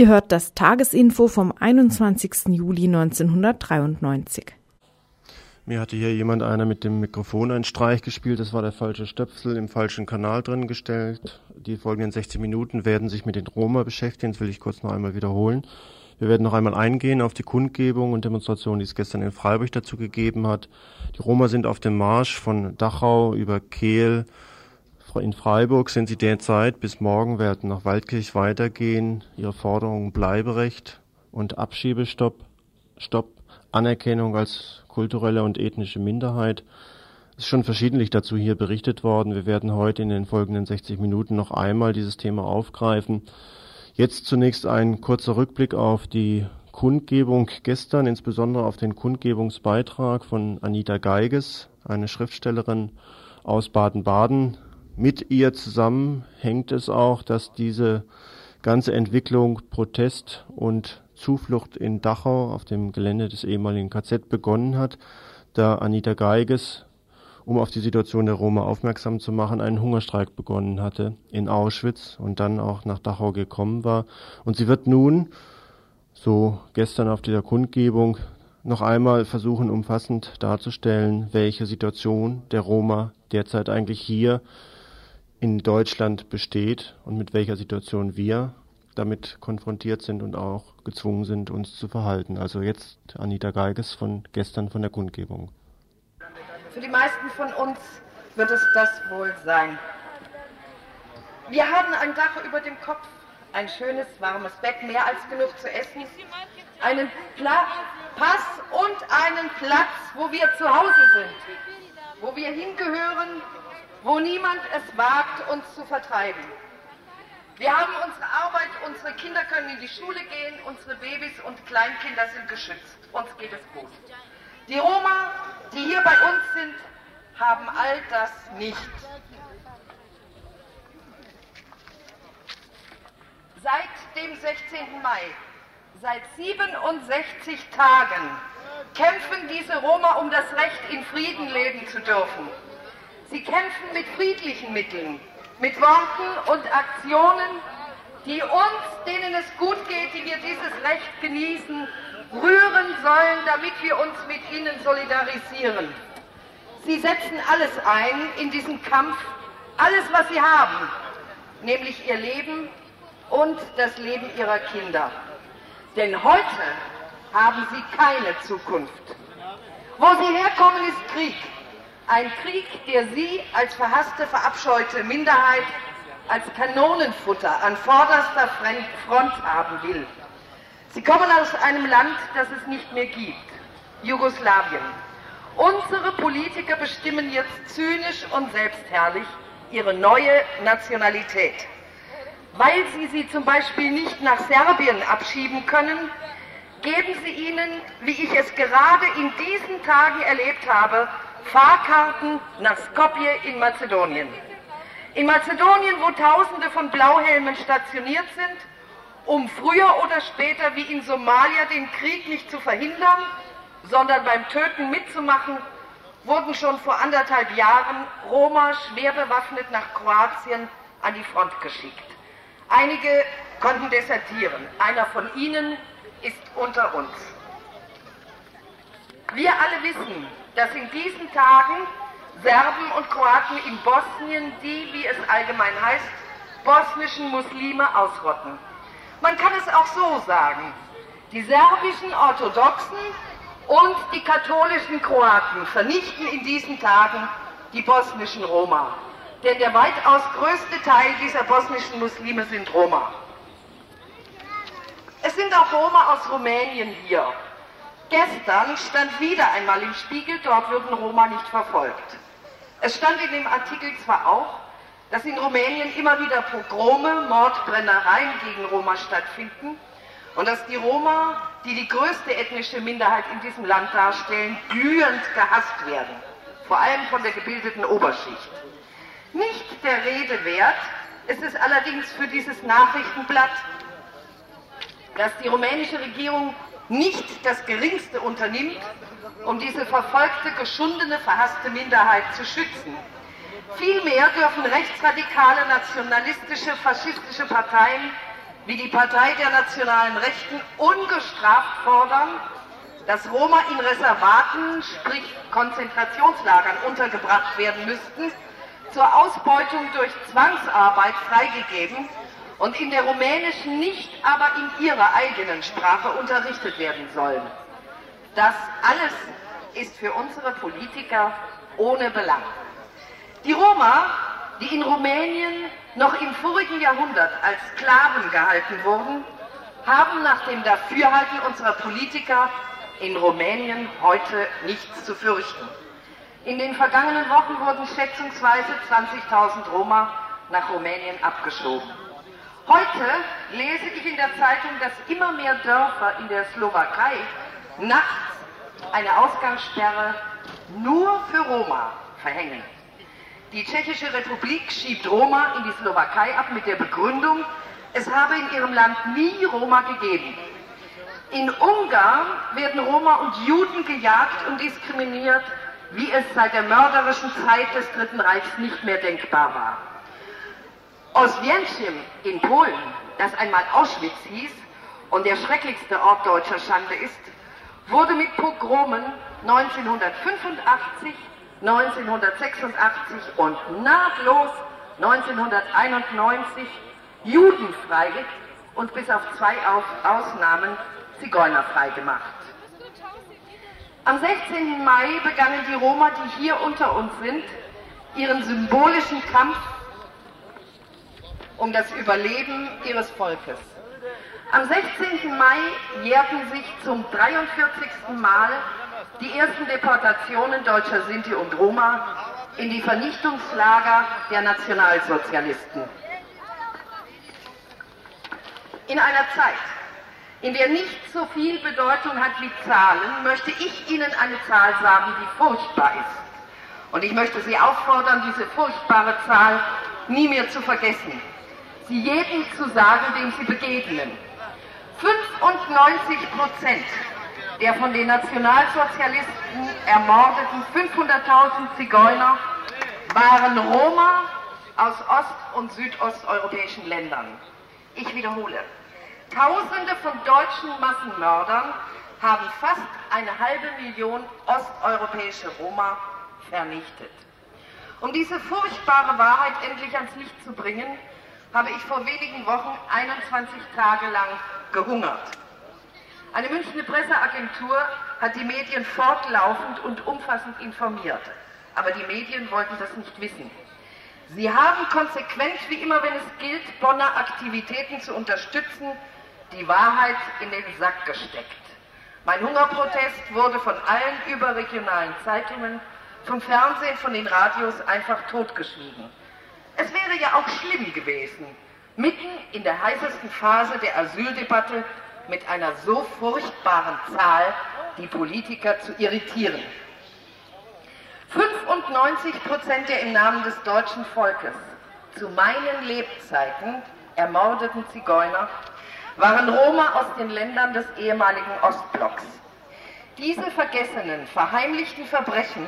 Ihr hört das Tagesinfo vom 21. Juli 1993. Mir hatte hier jemand einer mit dem Mikrofon einen Streich gespielt. Das war der falsche Stöpsel im falschen Kanal drin gestellt. Die folgenden 60 Minuten werden sich mit den Roma beschäftigen. Das will ich kurz noch einmal wiederholen. Wir werden noch einmal eingehen auf die Kundgebung und Demonstration, die es gestern in Freiburg dazu gegeben hat. Die Roma sind auf dem Marsch von Dachau über Kehl. In Freiburg sind sie derzeit bis morgen werden nach Waldkirch weitergehen. Ihre Forderungen Bleiberecht und Abschiebestopp, Stopp, Anerkennung als kulturelle und ethnische Minderheit. Es ist schon verschiedentlich dazu hier berichtet worden. Wir werden heute in den folgenden 60 Minuten noch einmal dieses Thema aufgreifen. Jetzt zunächst ein kurzer Rückblick auf die Kundgebung gestern, insbesondere auf den Kundgebungsbeitrag von Anita Geiges, eine Schriftstellerin aus Baden-Baden. Mit ihr zusammen hängt es auch, dass diese ganze Entwicklung Protest und Zuflucht in Dachau auf dem Gelände des ehemaligen KZ begonnen hat, da Anita Geiges, um auf die Situation der Roma aufmerksam zu machen, einen Hungerstreik begonnen hatte in Auschwitz und dann auch nach Dachau gekommen war. Und sie wird nun, so gestern auf dieser Kundgebung, noch einmal versuchen, umfassend darzustellen, welche Situation der Roma derzeit eigentlich hier in Deutschland besteht und mit welcher Situation wir damit konfrontiert sind und auch gezwungen sind, uns zu verhalten. Also jetzt Anita Geiges von gestern von der Kundgebung. Für die meisten von uns wird es das wohl sein. Wir haben ein Dach über dem Kopf, ein schönes, warmes Bett, mehr als genug zu essen, einen Pla Pass und einen Platz, wo wir zu Hause sind, wo wir hingehören, wo niemand es wagt, uns zu vertreiben. Wir haben unsere Arbeit, unsere Kinder können in die Schule gehen, unsere Babys und Kleinkinder sind geschützt. Uns geht es gut. Die Roma, die hier bei uns sind, haben all das nicht. Seit dem 16. Mai, seit 67 Tagen, kämpfen diese Roma um das Recht, in Frieden leben zu dürfen. Sie kämpfen mit friedlichen Mitteln, mit Worten und Aktionen, die uns, denen es gut geht, die wir dieses Recht genießen, rühren sollen, damit wir uns mit ihnen solidarisieren. Sie setzen alles ein in diesen Kampf, alles, was sie haben, nämlich ihr Leben und das Leben ihrer Kinder. Denn heute haben sie keine Zukunft. Wo sie herkommen, ist Krieg. Ein Krieg, der sie als verhasste, verabscheute Minderheit als Kanonenfutter an vorderster Front haben will. Sie kommen aus einem Land, das es nicht mehr gibt, Jugoslawien. Unsere Politiker bestimmen jetzt zynisch und selbstherrlich ihre neue Nationalität. Weil sie sie zum Beispiel nicht nach Serbien abschieben können, geben sie ihnen, wie ich es gerade in diesen Tagen erlebt habe, Fahrkarten nach Skopje in Mazedonien. In Mazedonien, wo Tausende von Blauhelmen stationiert sind, um früher oder später wie in Somalia den Krieg nicht zu verhindern, sondern beim Töten mitzumachen, wurden schon vor anderthalb Jahren Roma schwer bewaffnet nach Kroatien an die Front geschickt. Einige konnten desertieren. Einer von ihnen ist unter uns. Wir alle wissen, dass in diesen Tagen Serben und Kroaten in Bosnien die, wie es allgemein heißt, bosnischen Muslime ausrotten. Man kann es auch so sagen. Die serbischen Orthodoxen und die katholischen Kroaten vernichten in diesen Tagen die bosnischen Roma. Denn der weitaus größte Teil dieser bosnischen Muslime sind Roma. Es sind auch Roma aus Rumänien hier. Gestern stand wieder einmal im Spiegel, dort würden Roma nicht verfolgt. Es stand in dem Artikel zwar auch, dass in Rumänien immer wieder Pogrome, Mordbrennereien gegen Roma stattfinden und dass die Roma, die die größte ethnische Minderheit in diesem Land darstellen, glühend gehasst werden, vor allem von der gebildeten Oberschicht. Nicht der Rede wert ist es allerdings für dieses Nachrichtenblatt, dass die rumänische Regierung nicht das Geringste unternimmt, um diese verfolgte, geschundene, verhasste Minderheit zu schützen. Vielmehr dürfen rechtsradikale, nationalistische, faschistische Parteien wie die Partei der nationalen Rechten ungestraft fordern, dass Roma in Reservaten, sprich Konzentrationslagern, untergebracht werden müssten, zur Ausbeutung durch Zwangsarbeit freigegeben und in der rumänischen nicht aber in ihrer eigenen Sprache unterrichtet werden sollen. Das alles ist für unsere Politiker ohne Belang. Die Roma, die in Rumänien noch im vorigen Jahrhundert als Sklaven gehalten wurden, haben nach dem Dafürhalten unserer Politiker in Rumänien heute nichts zu fürchten. In den vergangenen Wochen wurden schätzungsweise 20.000 Roma nach Rumänien abgeschoben. Heute lese ich in der Zeitung, dass immer mehr Dörfer in der Slowakei nachts eine Ausgangssperre nur für Roma verhängen. Die Tschechische Republik schiebt Roma in die Slowakei ab mit der Begründung, es habe in ihrem Land nie Roma gegeben. In Ungarn werden Roma und Juden gejagt und diskriminiert, wie es seit der mörderischen Zeit des Dritten Reichs nicht mehr denkbar war. Oswiecim in Polen, das einmal Auschwitz hieß und der schrecklichste Ort deutscher Schande ist, wurde mit Pogromen 1985, 1986 und nahtlos 1991 judenfrei und bis auf zwei Ausnahmen zigeunerfrei gemacht. Am 16. Mai begannen die Roma, die hier unter uns sind, ihren symbolischen Kampf um das Überleben ihres Volkes. Am 16. Mai jährten sich zum 43. Mal die ersten Deportationen deutscher Sinti und Roma in die Vernichtungslager der Nationalsozialisten. In einer Zeit, in der nicht so viel Bedeutung hat wie Zahlen, möchte ich Ihnen eine Zahl sagen, die furchtbar ist. Und ich möchte Sie auffordern, diese furchtbare Zahl nie mehr zu vergessen sie jedem zu sagen, dem sie begegnen. 95 Prozent der von den Nationalsozialisten ermordeten 500.000 Zigeuner waren Roma aus ost- und südosteuropäischen Ländern. Ich wiederhole, Tausende von deutschen Massenmördern haben fast eine halbe Million osteuropäische Roma vernichtet. Um diese furchtbare Wahrheit endlich ans Licht zu bringen, habe ich vor wenigen Wochen 21 Tage lang gehungert. Eine Münchner Presseagentur hat die Medien fortlaufend und umfassend informiert. Aber die Medien wollten das nicht wissen. Sie haben konsequent, wie immer, wenn es gilt, Bonner Aktivitäten zu unterstützen, die Wahrheit in den Sack gesteckt. Mein Hungerprotest wurde von allen überregionalen Zeitungen, vom Fernsehen, von den Radios einfach totgeschwiegen. Es wäre ja auch schlimm gewesen, mitten in der heißesten Phase der Asyldebatte mit einer so furchtbaren Zahl die Politiker zu irritieren. 95 Prozent der im Namen des deutschen Volkes zu meinen Lebzeiten ermordeten Zigeuner waren Roma aus den Ländern des ehemaligen Ostblocks. Diese vergessenen, verheimlichten Verbrechen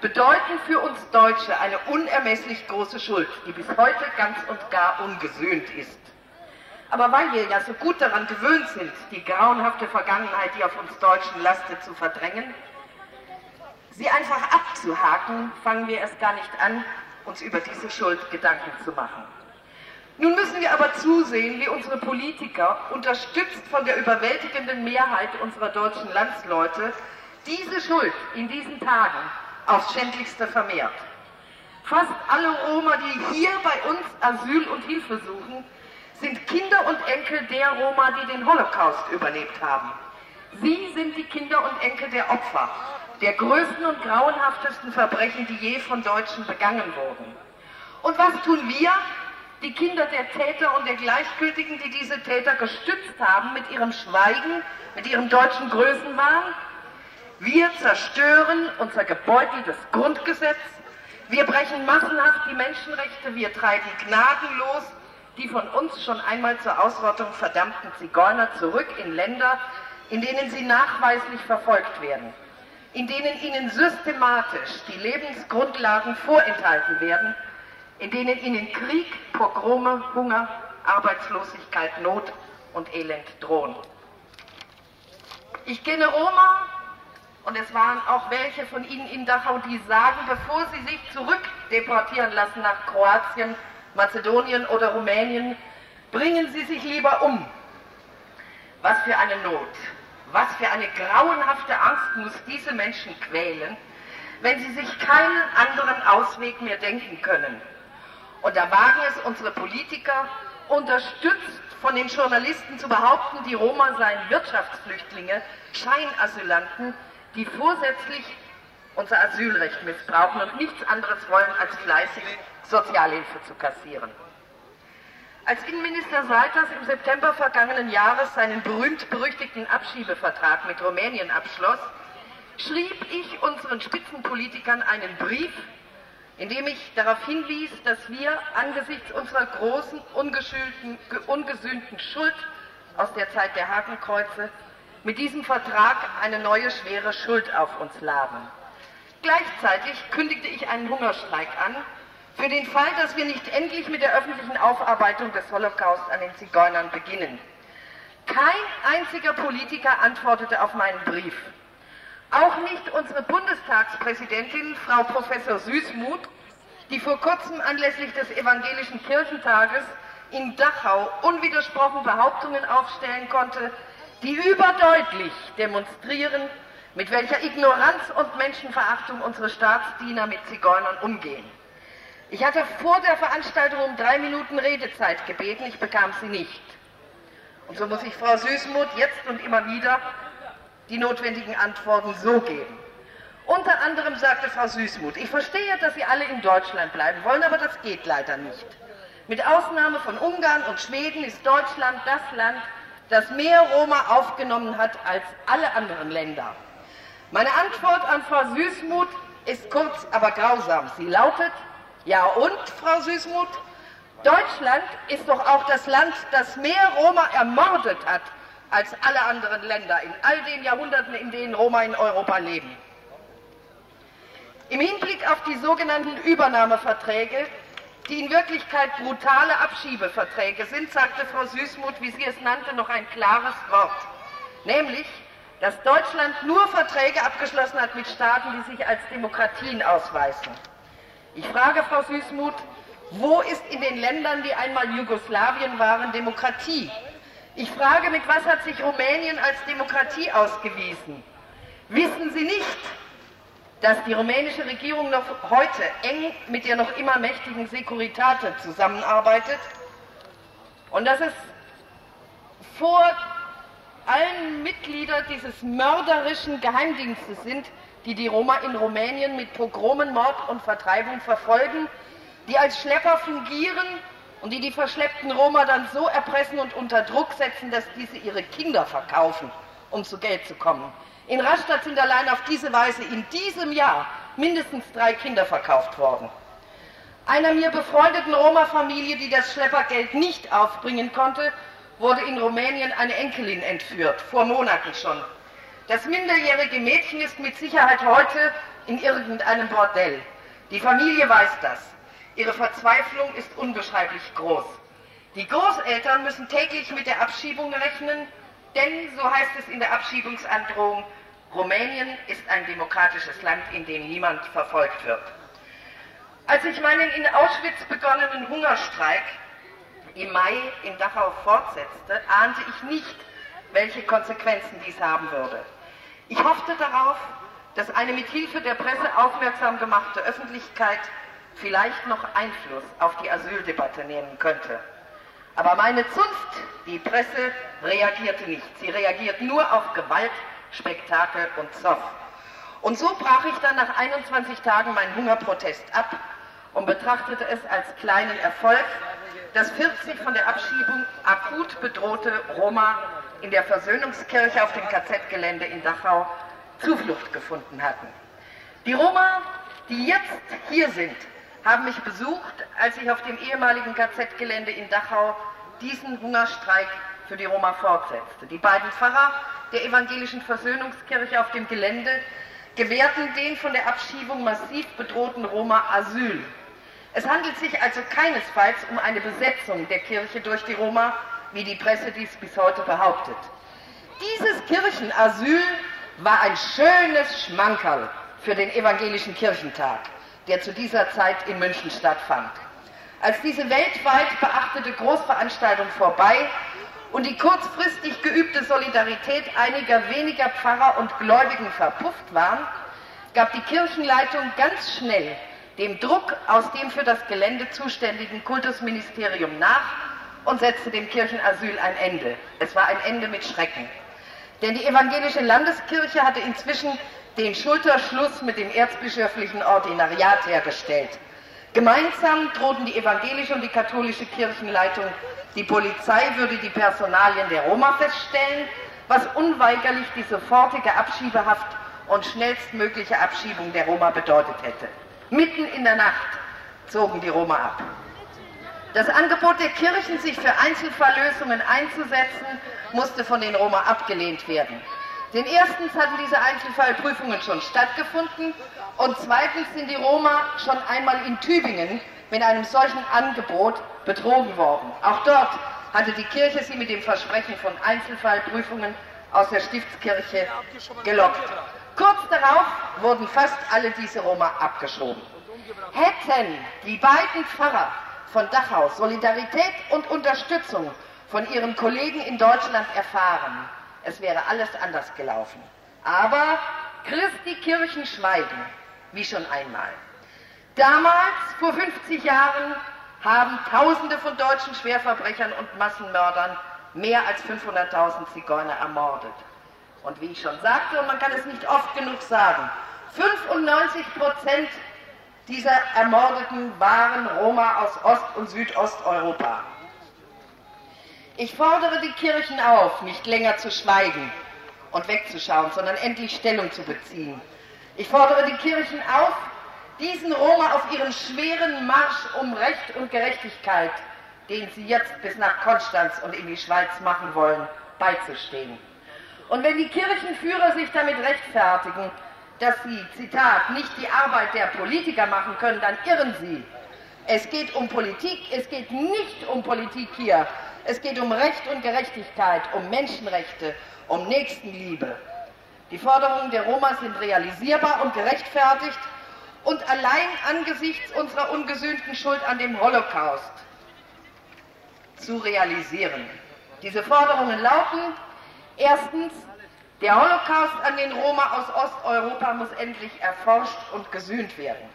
bedeuten für uns Deutsche eine unermesslich große Schuld, die bis heute ganz und gar ungesühnt ist. Aber weil wir ja so gut daran gewöhnt sind, die grauenhafte Vergangenheit, die auf uns Deutschen lastet, zu verdrängen, sie einfach abzuhaken, fangen wir erst gar nicht an, uns über diese Schuld Gedanken zu machen. Nun müssen wir aber zusehen, wie unsere Politiker, unterstützt von der überwältigenden Mehrheit unserer deutschen Landsleute, diese Schuld in diesen Tagen aufs Schändlichste vermehrt. Fast alle Roma, die hier bei uns Asyl und Hilfe suchen, sind Kinder und Enkel der Roma, die den Holocaust überlebt haben. Sie sind die Kinder und Enkel der Opfer der größten und grauenhaftesten Verbrechen, die je von Deutschen begangen wurden. Und was tun wir, die Kinder der Täter und der Gleichgültigen, die diese Täter gestützt haben mit ihrem Schweigen, mit ihrem deutschen Größenwahn? Wir zerstören unser gebeuteltes Grundgesetz, wir brechen massenhaft die Menschenrechte, wir treiben gnadenlos die von uns schon einmal zur Ausrottung verdammten Zigeuner zurück in Länder, in denen sie nachweislich verfolgt werden, in denen ihnen systematisch die Lebensgrundlagen vorenthalten werden, in denen ihnen Krieg, Pogrome, Hunger, Arbeitslosigkeit, Not und Elend drohen. Ich kenne Roma und es waren auch welche von Ihnen in Dachau, die sagen, bevor sie sich zurückdeportieren lassen nach Kroatien, Mazedonien oder Rumänien, bringen Sie sich lieber um. Was für eine Not, was für eine grauenhafte Angst muss diese Menschen quälen, wenn sie sich keinen anderen Ausweg mehr denken können. Und da wagen es unsere Politiker, unterstützt von den Journalisten zu behaupten, die Roma seien Wirtschaftsflüchtlinge, Scheinasylanten, die vorsätzlich unser Asylrecht missbrauchen und nichts anderes wollen, als fleißig Sozialhilfe zu kassieren. Als Innenminister Seiters im September vergangenen Jahres seinen berühmt-berüchtigten Abschiebevertrag mit Rumänien abschloss, schrieb ich unseren Spitzenpolitikern einen Brief, in dem ich darauf hinwies, dass wir angesichts unserer großen, ungesühnten Schuld aus der Zeit der Hakenkreuze mit diesem Vertrag eine neue schwere Schuld auf uns laden. Gleichzeitig kündigte ich einen Hungerstreik an, für den Fall, dass wir nicht endlich mit der öffentlichen Aufarbeitung des Holocaust an den Zigeunern beginnen. Kein einziger Politiker antwortete auf meinen Brief. Auch nicht unsere Bundestagspräsidentin, Frau Professor Süßmuth, die vor kurzem anlässlich des Evangelischen Kirchentages in Dachau unwidersprochen Behauptungen aufstellen konnte, die überdeutlich demonstrieren, mit welcher Ignoranz und Menschenverachtung unsere Staatsdiener mit Zigeunern umgehen. Ich hatte vor der Veranstaltung um drei Minuten Redezeit gebeten, ich bekam sie nicht. Und so muss ich Frau Süßmuth jetzt und immer wieder die notwendigen Antworten so geben. Unter anderem sagte Frau Süßmuth, ich verstehe, dass Sie alle in Deutschland bleiben wollen, aber das geht leider nicht. Mit Ausnahme von Ungarn und Schweden ist Deutschland das Land, das mehr Roma aufgenommen hat als alle anderen Länder. Meine Antwort an Frau Süßmuth ist kurz, aber grausam. Sie lautet, ja und, Frau Süßmuth? Deutschland ist doch auch das Land, das mehr Roma ermordet hat als alle anderen Länder in all den Jahrhunderten, in denen Roma in Europa leben. Im Hinblick auf die sogenannten Übernahmeverträge, die in Wirklichkeit brutale Abschiebeverträge sind, sagte Frau Süßmuth, wie sie es nannte, noch ein klares Wort, nämlich, dass Deutschland nur Verträge abgeschlossen hat mit Staaten, die sich als Demokratien ausweisen. Ich frage Frau Süßmuth, wo ist in den Ländern, die einmal Jugoslawien waren, Demokratie? Ich frage, mit was hat sich Rumänien als Demokratie ausgewiesen? Wissen Sie nicht, dass die rumänische Regierung noch heute eng mit der noch immer mächtigen Securitate zusammenarbeitet und dass es vor allen Mitglieder dieses mörderischen Geheimdienstes sind, die die Roma in Rumänien mit Pogromen, Mord und Vertreibung verfolgen, die als Schlepper fungieren und die die verschleppten Roma dann so erpressen und unter Druck setzen, dass diese ihre Kinder verkaufen, um zu Geld zu kommen. In Rastatt sind allein auf diese Weise in diesem Jahr mindestens drei Kinder verkauft worden. Einer mir befreundeten Roma-Familie, die das Schleppergeld nicht aufbringen konnte, wurde in Rumänien eine Enkelin entführt, vor Monaten schon. Das minderjährige Mädchen ist mit Sicherheit heute in irgendeinem Bordell. Die Familie weiß das. Ihre Verzweiflung ist unbeschreiblich groß. Die Großeltern müssen täglich mit der Abschiebung rechnen, denn, so heißt es in der Abschiebungsandrohung, Rumänien ist ein demokratisches Land, in dem niemand verfolgt wird. Als ich meinen in Auschwitz begonnenen Hungerstreik im Mai in Dachau fortsetzte, ahnte ich nicht, welche Konsequenzen dies haben würde. Ich hoffte darauf, dass eine mit Hilfe der Presse aufmerksam gemachte Öffentlichkeit vielleicht noch Einfluss auf die Asyldebatte nehmen könnte. Aber meine Zunft, die Presse, reagierte nicht. Sie reagiert nur auf Gewalt, Spektakel und Zoff. Und so brach ich dann nach 21 Tagen meinen Hungerprotest ab und betrachtete es als kleinen Erfolg, dass 40 von der Abschiebung akut bedrohte Roma in der Versöhnungskirche auf dem KZ-Gelände in Dachau Zuflucht gefunden hatten. Die Roma, die jetzt hier sind, haben mich besucht, als ich auf dem ehemaligen KZ-Gelände in Dachau diesen Hungerstreik für die Roma fortsetzte. Die beiden Pfarrer der evangelischen Versöhnungskirche auf dem Gelände gewährten den von der Abschiebung massiv bedrohten Roma Asyl. Es handelt sich also keinesfalls um eine Besetzung der Kirche durch die Roma, wie die Presse dies bis heute behauptet. Dieses Kirchenasyl war ein schönes Schmankerl für den evangelischen Kirchentag, der zu dieser Zeit in München stattfand. Als diese weltweit beachtete Großveranstaltung vorbei und die kurzfristig geübte Solidarität einiger weniger Pfarrer und Gläubigen verpufft waren, gab die Kirchenleitung ganz schnell dem Druck aus dem für das Gelände zuständigen Kultusministerium nach und setzte dem Kirchenasyl ein Ende. Es war ein Ende mit Schrecken. Denn die evangelische Landeskirche hatte inzwischen den Schulterschluss mit dem erzbischöflichen Ordinariat hergestellt. Gemeinsam drohten die evangelische und die katholische Kirchenleitung, die Polizei würde die Personalien der Roma feststellen, was unweigerlich die sofortige Abschiebehaft und schnellstmögliche Abschiebung der Roma bedeutet hätte. Mitten in der Nacht zogen die Roma ab. Das Angebot der Kirchen, sich für Einzelfalllösungen einzusetzen, musste von den Roma abgelehnt werden. Denn erstens hatten diese Einzelfallprüfungen schon stattgefunden und zweitens sind die Roma schon einmal in Tübingen mit einem solchen Angebot betrogen worden. Auch dort hatte die Kirche sie mit dem Versprechen von Einzelfallprüfungen aus der Stiftskirche gelockt. Kurz darauf wurden fast alle diese Roma abgeschoben. Hätten die beiden Pfarrer von Dachau Solidarität und Unterstützung von ihren Kollegen in Deutschland erfahren, es wäre alles anders gelaufen. Aber Christi Kirchen schweigen, wie schon einmal. Damals, vor 50 Jahren, haben Tausende von deutschen Schwerverbrechern und Massenmördern mehr als 500.000 Zigeuner ermordet. Und wie ich schon sagte, und man kann es nicht oft genug sagen, 95 Prozent dieser Ermordeten waren Roma aus Ost- und Südosteuropa. Ich fordere die Kirchen auf, nicht länger zu schweigen und wegzuschauen, sondern endlich Stellung zu beziehen. Ich fordere die Kirchen auf, diesen Roma auf ihren schweren Marsch um Recht und Gerechtigkeit, den sie jetzt bis nach Konstanz und in die Schweiz machen wollen, beizustehen. Und wenn die Kirchenführer sich damit rechtfertigen, dass sie, Zitat, nicht die Arbeit der Politiker machen können, dann irren sie. Es geht um Politik, es geht nicht um Politik hier. Es geht um Recht und Gerechtigkeit, um Menschenrechte, um Nächstenliebe. Die Forderungen der Roma sind realisierbar und gerechtfertigt und allein angesichts unserer ungesühnten Schuld an dem Holocaust zu realisieren. Diese Forderungen lauten erstens, der Holocaust an den Roma aus Osteuropa muss endlich erforscht und gesühnt werden.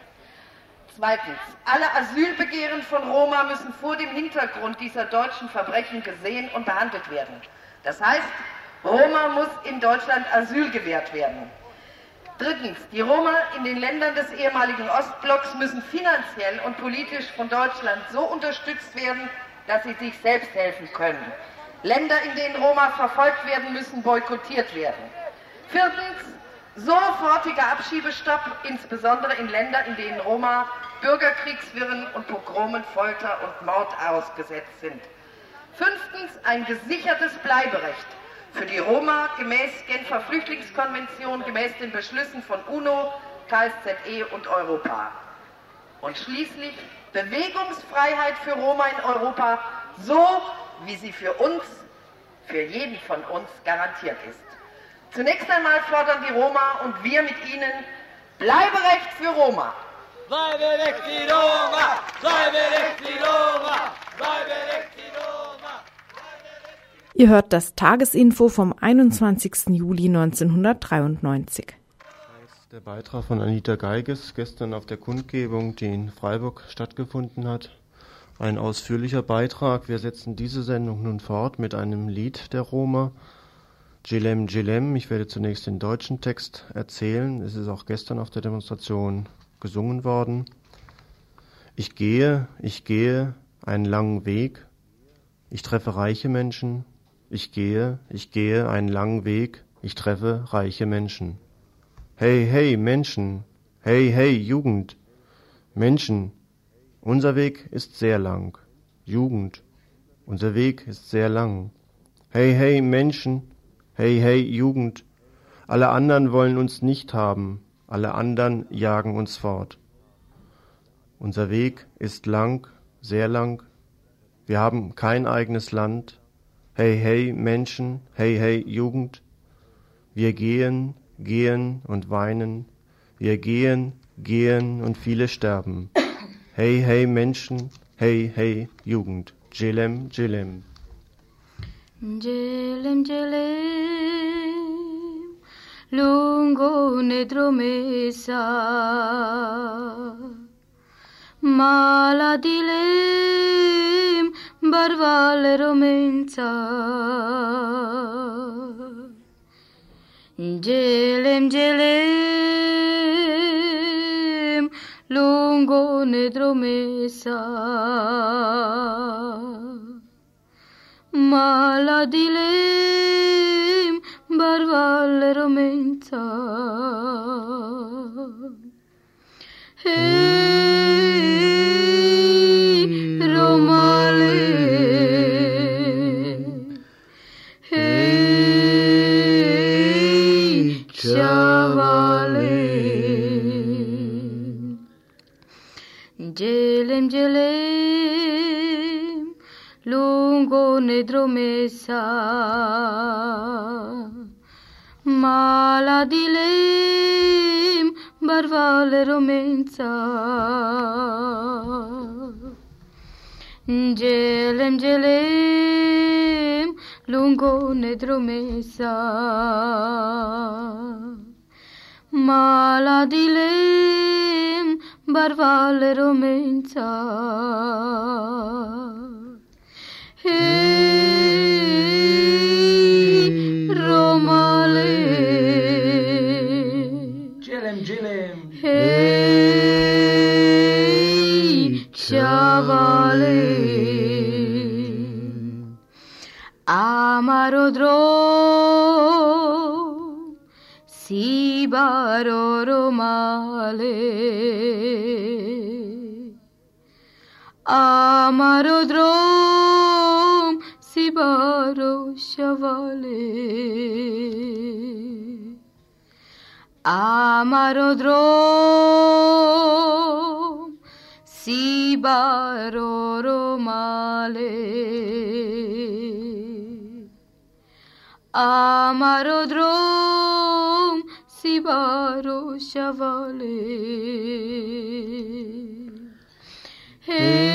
Zweitens, alle Asylbegehren von Roma müssen vor dem Hintergrund dieser deutschen Verbrechen gesehen und behandelt werden. Das heißt, Roma muss in Deutschland Asyl gewährt werden. Drittens, die Roma in den Ländern des ehemaligen Ostblocks müssen finanziell und politisch von Deutschland so unterstützt werden, dass sie sich selbst helfen können. Länder, in denen Roma verfolgt werden, müssen boykottiert werden. Viertens, sofortiger Abschiebestopp, insbesondere in Ländern, in denen Roma Bürgerkriegswirren und Pogromen, Folter und Mord ausgesetzt sind. Fünftens, ein gesichertes Bleiberecht für die Roma gemäß Genfer Flüchtlingskonvention, gemäß den Beschlüssen von UNO, KSZE und Europa. Und schließlich Bewegungsfreiheit für Roma in Europa, so wie sie für uns, für jeden von uns garantiert ist. Zunächst einmal fordern die Roma und wir mit ihnen Bleiberecht für Roma. Bleiberecht die Roma, Bleiberecht die Roma, Bleiberecht die Roma. Ihr hört das Tagesinfo vom 21. Juli 1993. Der Beitrag von Anita Geiges gestern auf der Kundgebung, die in Freiburg stattgefunden hat. Ein ausführlicher Beitrag. Wir setzen diese Sendung nun fort mit einem Lied der Roma. Jilem Jilem. Ich werde zunächst den deutschen Text erzählen. Es ist auch gestern auf der Demonstration gesungen worden. Ich gehe, ich gehe einen langen Weg. Ich treffe reiche Menschen. Ich gehe, ich gehe einen langen Weg. Ich treffe reiche Menschen. Hey, hey, Menschen. Hey, hey, Jugend. Menschen, unser Weg ist sehr lang. Jugend, unser Weg ist sehr lang. Hey, hey, Menschen, hey, hey, Jugend, alle anderen wollen uns nicht haben, alle anderen jagen uns fort. Unser Weg ist lang, sehr lang, wir haben kein eigenes Land, Hey, hey, Menschen, hey, hey, Jugend. Wir gehen, gehen und weinen. Wir gehen, gehen und viele sterben. Hey, hey, Menschen, hey, hey, Jugend. Jelem, Jelem. Jelem, jelem, lungo nedromesa. Mala barvale romenza. Gelem, gelem, lungo nedromesa. Maladilem, barvale romenza. Hey. নিদ্রমেশা মালা দিলে বরবাল রোমেন্সা জেলেম জেলেম লুঙ্গো নিদ্রমেশা মালা দিলেম বরবাল রোমেন্সা রোমালে জেলেম হে চাবালে আমার শিবার রোমালে আমার দ্রো পরশবলে। আমার দ্রোম শিবার রোমালে। আমার দ্রোম শিবার শবলে। হে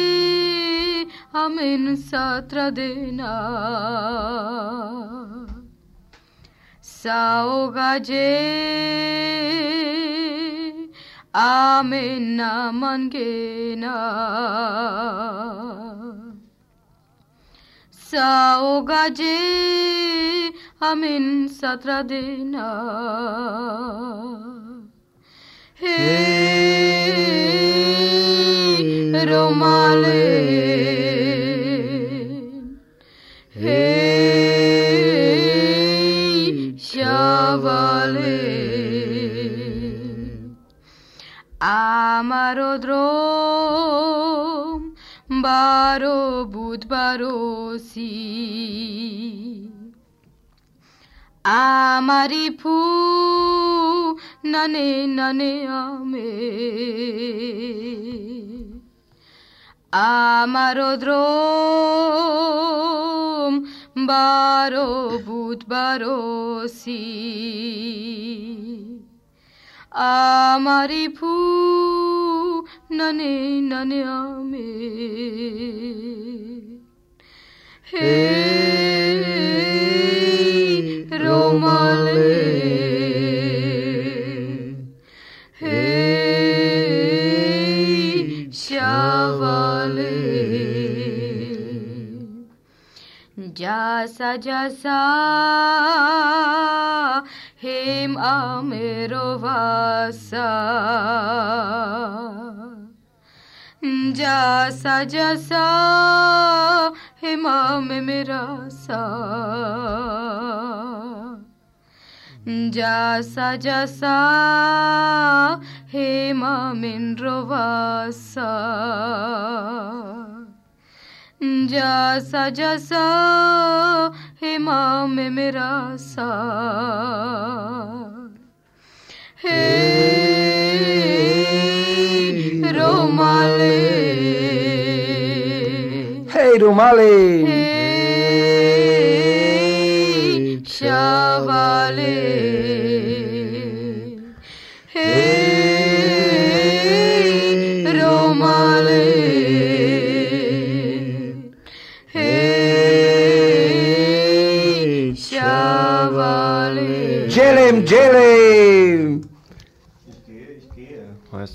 amen सात्र देना sao gaje amen namangena sao gaje amen satradena hey romale vale Amarodrom baro bud barosi আমারি ফু ননে ননে আমে আমার বারো বুধবারো সি। আমারি ফু ননে ননে আমি। হে রোমালে। হে শ্যাবালে जैसा जैसा हेम आमेरो वासा जैसा जैसा हेमा में मेरा सा सा जैसा हेमा मिन रोवासा जसा जसा हेमा में मेरा सा हे रोमाले Hey, Romale! Hey,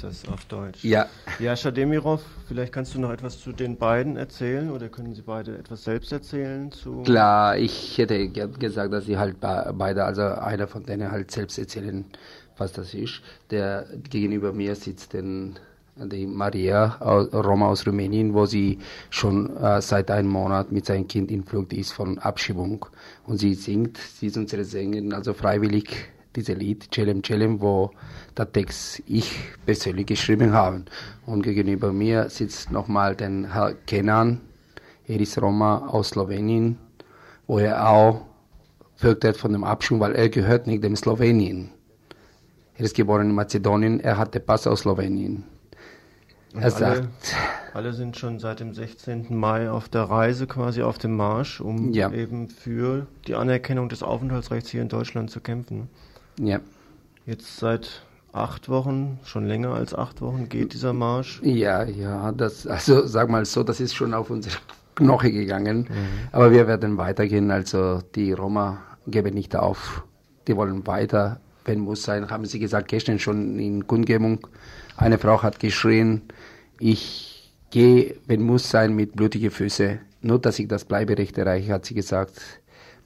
heißt das auf Deutsch. Ja, Jascha Demirov, vielleicht kannst du noch etwas zu den beiden erzählen oder können sie beide etwas selbst erzählen zu klar, ich hätte ge- gesagt, dass sie halt be- beide, also einer von denen halt selbst erzählen, was das ist. Der gegenüber mir sitzt den, die Maria Roma aus Rumänien, wo sie schon äh, seit einem Monat mit seinem Kind in Flucht ist von Abschiebung. Und sie singt, sie ist unsere Sängerin, also freiwillig diese Lied, Celem Celem, wo der Text ich persönlich geschrieben habe. Und gegenüber mir sitzt nochmal den Herr Kenan, er ist Roma aus Slowenien, wo er auch fürchtet von dem Abschiebung, weil er gehört nicht dem Slowenien. Er ist geboren in Mazedonien, er hat den Pass aus Slowenien. Und Er sagt, alle sind schon seit dem 16. Mai auf der Reise, quasi auf dem Marsch, um Ja. eben für die Anerkennung des Aufenthaltsrechts hier in Deutschland zu kämpfen. Ja, Jetzt seit acht Wochen, schon länger als acht Wochen geht dieser Marsch. ja, ja, das, also sag mal so, das ist schon auf unsere Knoche gegangen, aber wir werden weitergehen, also die Roma geben nicht auf, die wollen weiter, wenn muss sein, haben sie gesagt, gestern schon in Kundgebung, eine Frau hat geschrien, ich gehe, wenn muss sein, mit blutigen Füßen, nur dass ich das Bleiberecht erreiche, hat sie gesagt,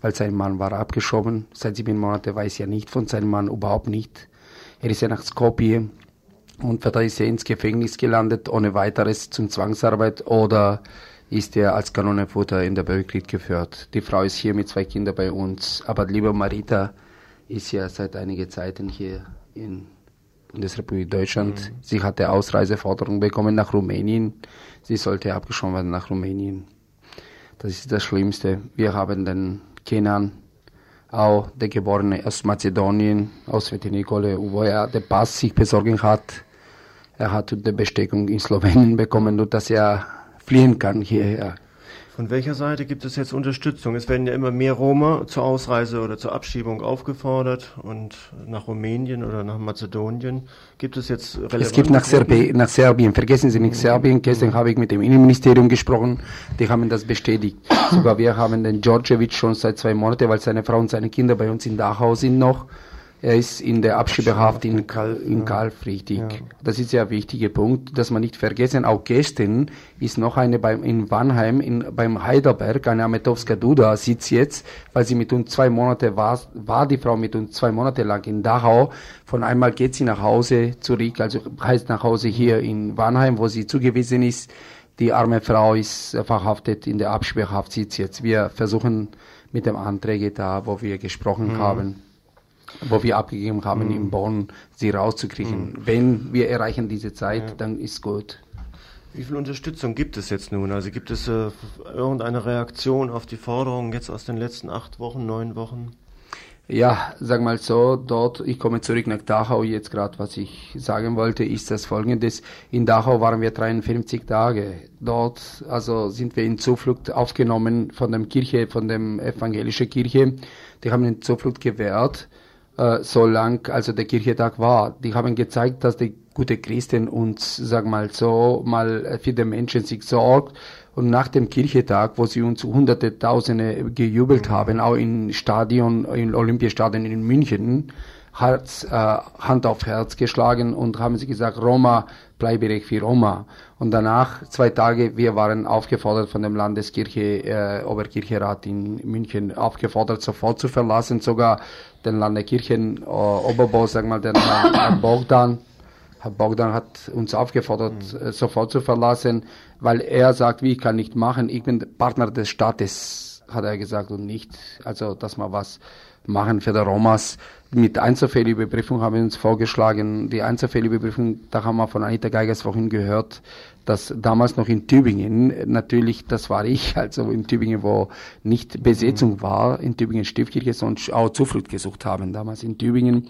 weil sein Mann war abgeschoben, seit sieben Monaten weiß er nicht von seinem Mann, überhaupt nicht. Er ist ja nach Skopje und er ist er ins Gefängnis gelandet, ohne weiteres zum Zwangsarbeit oder ist er als Kanonenfutter in der Bürgerkrieg geführt. Die Frau ist hier mit zwei Kindern bei uns, aber liebe Marita ist ja seit einiger Zeit hier in Bundesrepublik Deutschland. Sie hatte Ausreiseforderung bekommen nach Rumänien. Sie sollte abgeschoben werden nach Rumänien. Das ist das Schlimmste. Wir haben den Kenan, auch der Geborene aus Mazedonien, aus Svetinikole, wo er den Pass sich besorgen hat. Er hat die Besteckung in Slowenien bekommen, nur dass er fliehen kann hierher. Von welcher Seite gibt es jetzt Unterstützung? Es werden ja immer mehr Roma zur Ausreise oder zur Abschiebung aufgefordert und nach Rumänien oder nach Mazedonien. Gibt es jetzt relevante Es gibt nach? Serbi nach Serbien, vergessen Sie nicht Serbien, gestern habe ich mit dem Innenministerium gesprochen, die haben das bestätigt. Sogar wir haben den Djordjevic schon seit zwei Monaten, weil seine Frau und seine Kinder bei uns in Dachau sind noch. Er ist in der Abschiebehaft in, Kal in Kalf, richtig. Das ist ja ein wichtiger Punkt, dass man nicht vergessen, auch gestern ist noch eine beim, in Wannheim, in, beim Heidelberg, eine Ametowska Duda sitzt jetzt, weil sie mit uns zwei Monate war, war die Frau mit uns zwei Monate lang in Dachau. Von einmal geht sie nach Hause zurück, also heißt nach Hause hier in Wannheim, wo sie zugewiesen ist. Die arme Frau ist verhaftet in der Absperrhaft, sitzt jetzt. Wir versuchen mit dem Anträge da, wo wir gesprochen haben, wo wir abgegeben haben in Bonn, sie rauszukriegen. Wenn wir erreichen diese Zeit, dann ist gut. Wie viel Unterstützung gibt es jetzt nun? Also gibt es äh, irgendeine Reaktion auf die Forderungen jetzt aus den letzten acht Wochen, neun Wochen? Ja, sag mal so, dort, ich komme zurück nach Dachau, jetzt gerade, was ich sagen wollte, ist das folgendes. In Dachau waren wir 53 Tage. Dort, also sind wir in Zuflucht aufgenommen von der Kirche, von der evangelischen Kirche. Die haben in Zuflucht gewährt, äh, so lang, also der Kirchentag war. Die haben gezeigt, dass die gute Christen uns, sag mal so, mal für den Menschen sich sorgt. Und nach dem Kirchentag, wo sie uns hunderte, tausende gejubelt haben, auch im Stadion, im Olympiastadion in München, Herz, äh, Hand auf Herz geschlagen und haben sie gesagt, Roma, Bleiberecht für Roma. Und danach, zwei Tage, wir waren aufgefordert von dem Landeskirche, äh, Oberkircherat in München, aufgefordert, sofort zu verlassen, sogar den Landeskirchen, äh, Oberboss, sag mal, den Herrn, Herrn Bogdan, Herr Bogdan hat uns aufgefordert, äh, sofort zu verlassen, weil er sagt, wie ich kann nicht machen, ich bin Partner des Staates, hat er gesagt, und nicht, also dass man was machen für die Romas. Mit Einzelfällüberprüfung haben wir uns vorgeschlagen. Die Einzelfällüberprüfung, da haben wir von Anita Geigers vorhin gehört, dass damals noch in Tübingen, natürlich, das war ich, also in Tübingen, wo nicht Besetzung war, in Tübingen Stiftkirche, sondern auch Zuflucht gesucht haben, damals in Tübingen.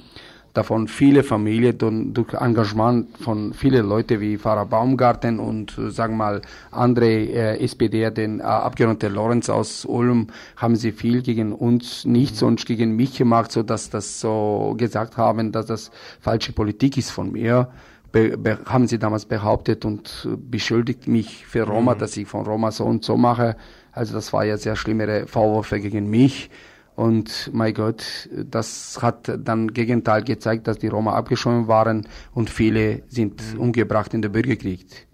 Davon viele Familien durch, Engagement von vielen Leuten wie Pfarrer Baumgarten und äh, sagen mal andere äh, SPD, den äh, Abgeordneten Lorenz aus Ulm, haben sie viel gegen uns, nicht sonst gegen mich gemacht, so dass das so gesagt haben, dass das falsche Politik ist von mir. Be, be, haben sie damals behauptet und beschuldigt mich für Roma, mhm. dass ich von Roma so und so mache. Also das war ja sehr schlimmere Vorwürfe gegen mich. Und mein Gott, das hat dann Gegenteil gezeigt, dass die Roma abgeschoben waren und viele sind mhm. umgebracht in der Bürgerkrieg.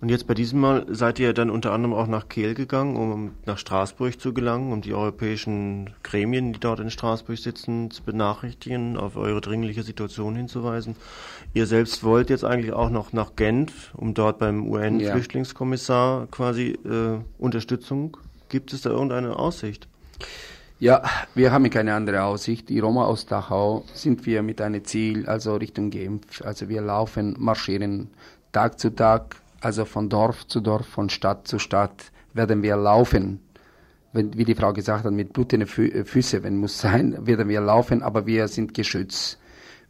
Und jetzt bei diesem Mal seid ihr dann unter anderem auch nach Kehl gegangen, um nach Straßburg zu gelangen, um die europäischen Gremien, die dort in Straßburg sitzen, zu benachrichtigen, auf eure dringliche Situation hinzuweisen. Ihr selbst wollt jetzt eigentlich auch noch nach Genf, um dort beim UN-Flüchtlingskommissar quasi äh, Unterstützung. Gibt es da irgendeine Aussicht? Ja, wir haben keine andere Aussicht. Die Roma aus Dachau sind wir mit einem Ziel, also Richtung Genf. Also wir laufen, marschieren Tag zu Tag, also von Dorf zu Dorf, von Stadt zu Stadt werden wir laufen. Wenn, wie die Frau gesagt hat, mit blutenden Fü Füße, wenn muss sein, werden wir laufen, aber wir sind geschützt.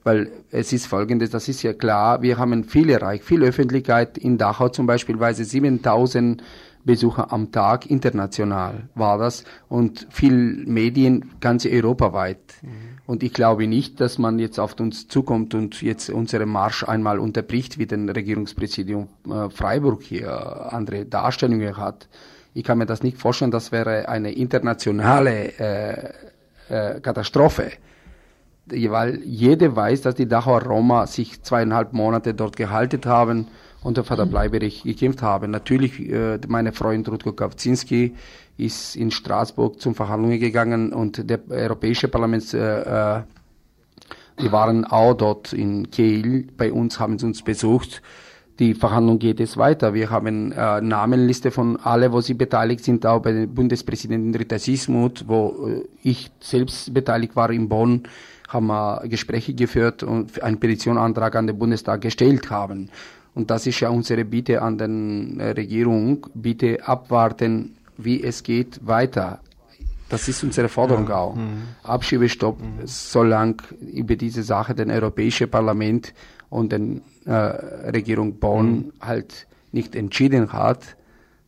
Weil es ist folgendes, das ist ja klar, wir haben viel erreicht, viel Öffentlichkeit in Dachau zum Beispiel, weil 7000 Besucher am Tag, international war das und viel Medien, ganz europaweit. Mhm. Und ich glaube nicht, dass man jetzt auf uns zukommt und jetzt unseren Marsch einmal unterbricht, wie den Regierungspräsidium äh, Freiburg hier andere Darstellungen hat. Ich kann mir das nicht vorstellen, das wäre eine internationale äh, äh, Katastrophe weil jeder weiß, dass die Dachauer Roma sich zweieinhalb Monate dort gehalten haben und auf der Bleiberich gekämpft haben. Natürlich, äh, meine Freund Rutko Kawczynski ist in Straßburg zum Verhandlungen gegangen und der Europäische Parlament, äh, äh, die waren auch dort in Kiel, bei uns haben sie uns besucht. Die Verhandlung geht es weiter. Wir haben äh, Namenliste von alle, wo sie beteiligt sind, auch bei Bundespräsidentin Rita Sismuth, wo äh, ich selbst beteiligt war in Bonn, haben wir Gespräche geführt und einen Petitionantrag an den Bundestag gestellt haben. Und das ist ja unsere Bitte an die äh, Regierung, bitte abwarten, wie es geht weiter. Das ist unsere Forderung ja. auch. Mhm. Abschiebestopp, mhm. solange über diese Sache den Europäische Parlament und die äh, Regierung Bonn mhm. halt nicht entschieden hat,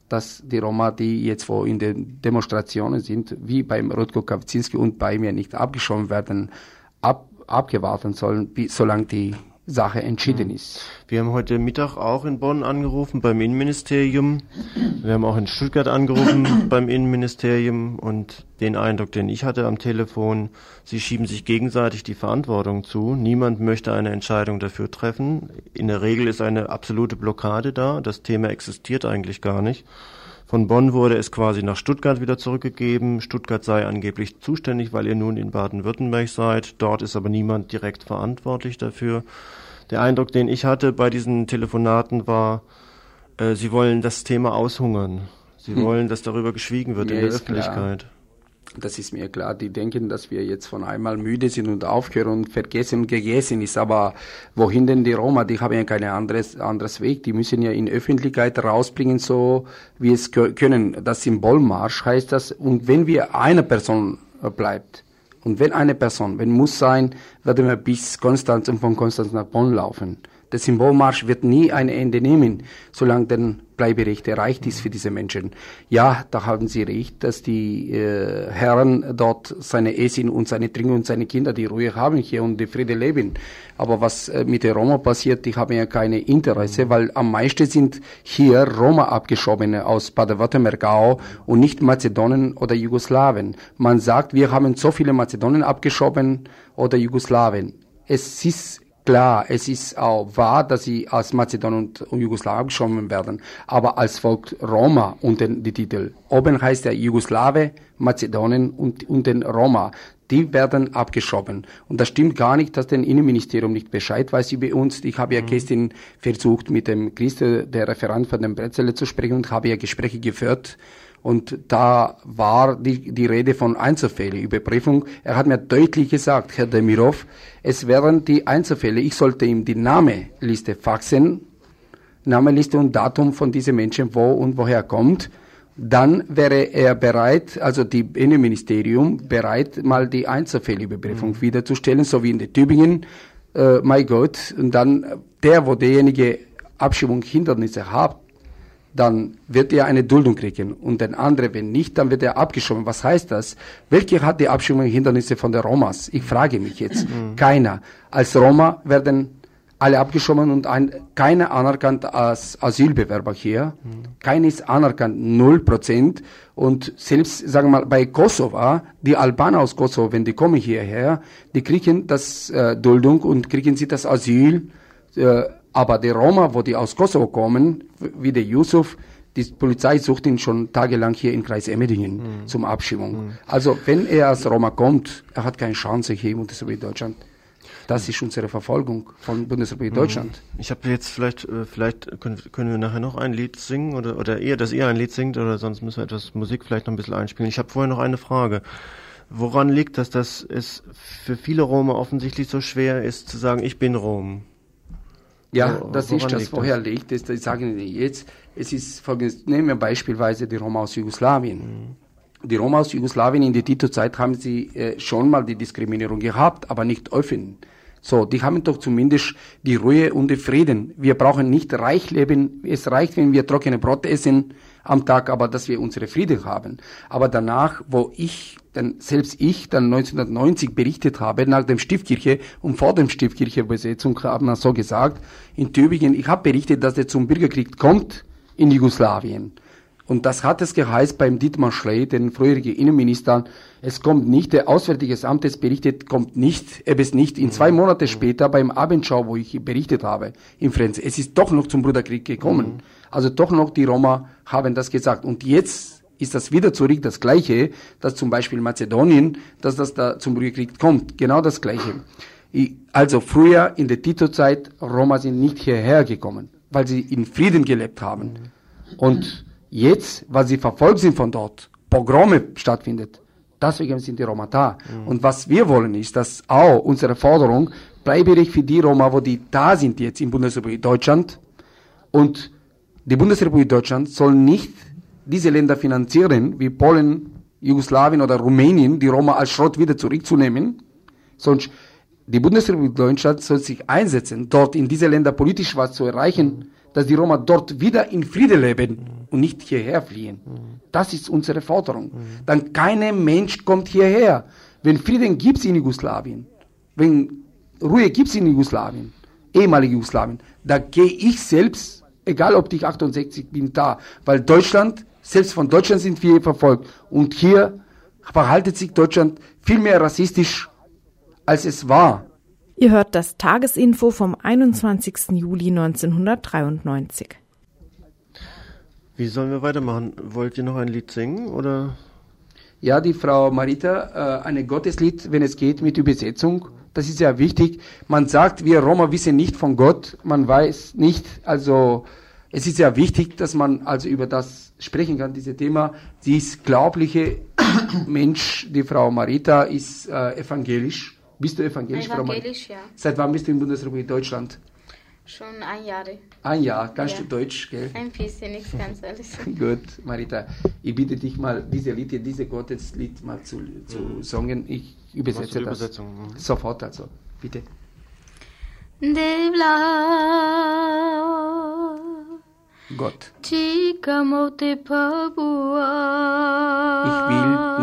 dass die Roma, die jetzt wo in den Demonstrationen sind, wie beim Rutko Kawczynski und bei mir nicht abgeschoben werden, ab, abgewartet sollen, solange die Sache entschieden mhm. ist. Wir haben heute Mittag auch in Bonn angerufen beim Innenministerium. Wir haben auch in Stuttgart angerufen beim Innenministerium und den Eindruck, den ich hatte am Telefon, sie schieben sich gegenseitig die Verantwortung zu. Niemand möchte eine Entscheidung dafür treffen. In der Regel ist eine absolute Blockade da. Das Thema existiert eigentlich gar nicht. Von Bonn wurde es quasi nach Stuttgart wieder zurückgegeben. Stuttgart sei angeblich zuständig, weil ihr nun in Baden-Württemberg seid. Dort ist aber niemand direkt verantwortlich dafür. Der Eindruck, den ich hatte bei diesen Telefonaten war, äh, sie wollen das Thema aushungern. Sie hm. wollen, dass darüber geschwiegen wird ja, in der Öffentlichkeit. Klar. Das ist mir klar. Die denken, dass wir jetzt von einmal müde sind und aufhören und vergessen und gegessen ist. Aber wohin denn die Roma? Die haben ja kein anderes, anderes Weg. Die müssen ja in Öffentlichkeit rausbringen, so wie es können. Das Symbolmarsch heißt das. Und wenn wir eine Person bleibt, und wenn eine Person, wenn muss sein, werden wir bis Konstanz und von Konstanz nach Bonn laufen. Der Symbolmarsch wird nie ein Ende nehmen, solange der Bleiberecht erreicht ist für diese Menschen. Ja, da haben Sie recht, dass die äh, Herren dort seine Essen und seine Trinken und seine Kinder die Ruhe haben hier und die Friede leben. Aber was äh, mit den Roma passiert, die haben ja keine Interesse, weil am meisten sind hier Roma abgeschobene aus Baden-Württemberg und nicht Mazedonien oder Jugoslawien. Man sagt, wir haben so viele Mazedonien abgeschoben oder Jugoslawien. Es ist Klar, es ist auch wahr, dass sie als Mazedonien und Jugoslawien abgeschoben werden, aber als Volk Roma unter die Titel. Oben heißt der Jugoslawe, Mazedonien und, und den Roma. Die werden abgeschoben. Und das stimmt gar nicht, dass das Innenministerium nicht Bescheid weiß über uns. Ich habe ja mhm. gestern versucht, mit dem Christe, der Referent von dem Bretzele zu sprechen und habe ja Gespräche geführt Und da war die, die Rede von Einzelfälle, Überprüfung. Er hat mir deutlich gesagt, Herr Demirov, es wären die Einzelfälle. Ich sollte ihm die Namenliste faxen, Namenliste und Datum von diesen Menschen, wo und woher kommt. Dann wäre er bereit, also die Innenministerium bereit, mal die Einzelfällüberprüfung mhm. wiederzustellen, so wie in der Tübingen. Äh, mein Gott, und dann der, wo derjenige Abschiebung Hindernisse hat, dann wird er eine Duldung kriegen und der andere, wenn nicht, dann wird er abgeschoben. Was heißt das? Welche hat die Abschiebungshindernisse von der Romas? Ich frage mich jetzt. Mhm. Keiner. Als Roma werden alle abgeschoben und ein, keiner anerkannt als Asylbewerber hier. Mhm. Keiner ist anerkannt, null Prozent. Und selbst, sagen wir mal, bei Kosovo, die Albaner aus Kosovo, wenn die kommen hierher, die kriegen das äh, Duldung und kriegen sie das Asyl. Äh, aber die Roma, wo die aus Kosovo kommen, wie der Yusuf, die Polizei sucht ihn schon tagelang hier im Kreis Emmendingen mhm. zum Abschiebung. Mhm. Also wenn er als Roma kommt, er hat keine Chance hier im Bundesrepublik Deutschland. Das ist unsere Verfolgung von Bundesrepublik mhm. Deutschland. Ich habe jetzt vielleicht, äh, vielleicht können, können wir nachher noch ein Lied singen oder, oder eher, dass ihr ein Lied singt oder sonst müssen wir etwas Musik vielleicht noch ein bisschen einspielen. Ich habe vorher noch eine Frage. Woran liegt das, dass es für viele Roma offensichtlich so schwer ist zu sagen, ich bin Rom? Ja, Wo, das ist das. Woher liegt es? Ich sage Ihnen jetzt, es ist folgendes, nehmen wir beispielsweise die Roma aus Jugoslawien. Mhm. Die Roma aus Jugoslawien in der Tito-Zeit haben sie äh, schon mal die Diskriminierung gehabt, aber nicht öffentlich. So, die haben doch zumindest die Ruhe und den Frieden. Wir brauchen nicht reich leben. Es reicht, wenn wir trockene Brot essen am Tag, aber dass wir unsere Frieden haben. Aber danach, wo ich, dann selbst ich, dann 1990 berichtet habe, nach dem Stiftkirche und vor dem Stiftkirche-Besetzung, haben wir so gesagt, in Tübingen, ich habe berichtet, dass er zum Bürgerkrieg kommt in Jugoslawien. Und das hat es geheißt beim Dietmar Schley, den früheren Innenminister, es kommt nicht, der Auswärtige Amt es berichtet, kommt nicht, er ist nicht. In zwei Monate später beim Abendschau, wo ich berichtet habe, in Frenz, es ist doch noch zum Bruderkrieg gekommen. Mhm. Also doch noch die Roma haben das gesagt. Und jetzt ist das wieder zurück das Gleiche, dass zum Beispiel Mazedonien, dass das da zum Bürgerkrieg kommt. Genau das Gleiche. Also früher in der Tito-Zeit, Roma sind nicht hierher gekommen, weil sie in Frieden gelebt haben. Und jetzt, weil sie verfolgt sind von dort, Pogrome stattfindet, Deswegen sind die Roma da. Mhm. Und was wir wollen ist, dass auch unsere Forderung Bleiberecht für die Roma, wo die da sind jetzt in Bundesrepublik Deutschland. Und die Bundesrepublik Deutschland soll nicht diese Länder finanzieren, wie Polen, Jugoslawien oder Rumänien, die Roma als Schrott wieder zurückzunehmen. Sonst die Bundesrepublik Deutschland soll sich einsetzen, dort in diese Länder politisch was zu erreichen, dass die Roma dort wieder in Friede leben und nicht hierher fliehen. Das ist unsere Forderung. Dann kein Mensch kommt hierher. Wenn Frieden gibt in Jugoslawien, wenn Ruhe gibt in Jugoslawien, ehemalige Jugoslawien, da gehe ich selbst, egal ob ich 68 bin, da, weil Deutschland, selbst von Deutschland sind wir verfolgt und hier verhaltet sich Deutschland viel mehr rassistisch, als es war. Ihr hört das Tagesinfo vom 21. Juli 1993. Wie sollen wir weitermachen? Wollt ihr noch ein Lied singen oder? Ja, die Frau Marita, äh, ein Gotteslied, wenn es geht, mit Übersetzung. Das ist ja wichtig. Man sagt, wir Roma wissen nicht von Gott. Man weiß nicht, also, es ist ja wichtig, dass man also über das sprechen kann, dieses Thema. Sie ist glaubliche Mensch, die Frau Marita ist äh, evangelisch. Bist du evangelisch, evangelisch ja. Seit wann bist du in Bundesrepublik Deutschland? Schon ein Jahr. Ein Jahr. Kannst ja. du Deutsch, gell? Ein bisschen, nicht ganz alles. Gut, Marita, ich bitte dich mal, diese Lied, diese Gotteslied mal zu, zu mhm. singen. Ich übersetze das. Übersetzung? Mhm. Sofort also, bitte. Devla Gott. Ich will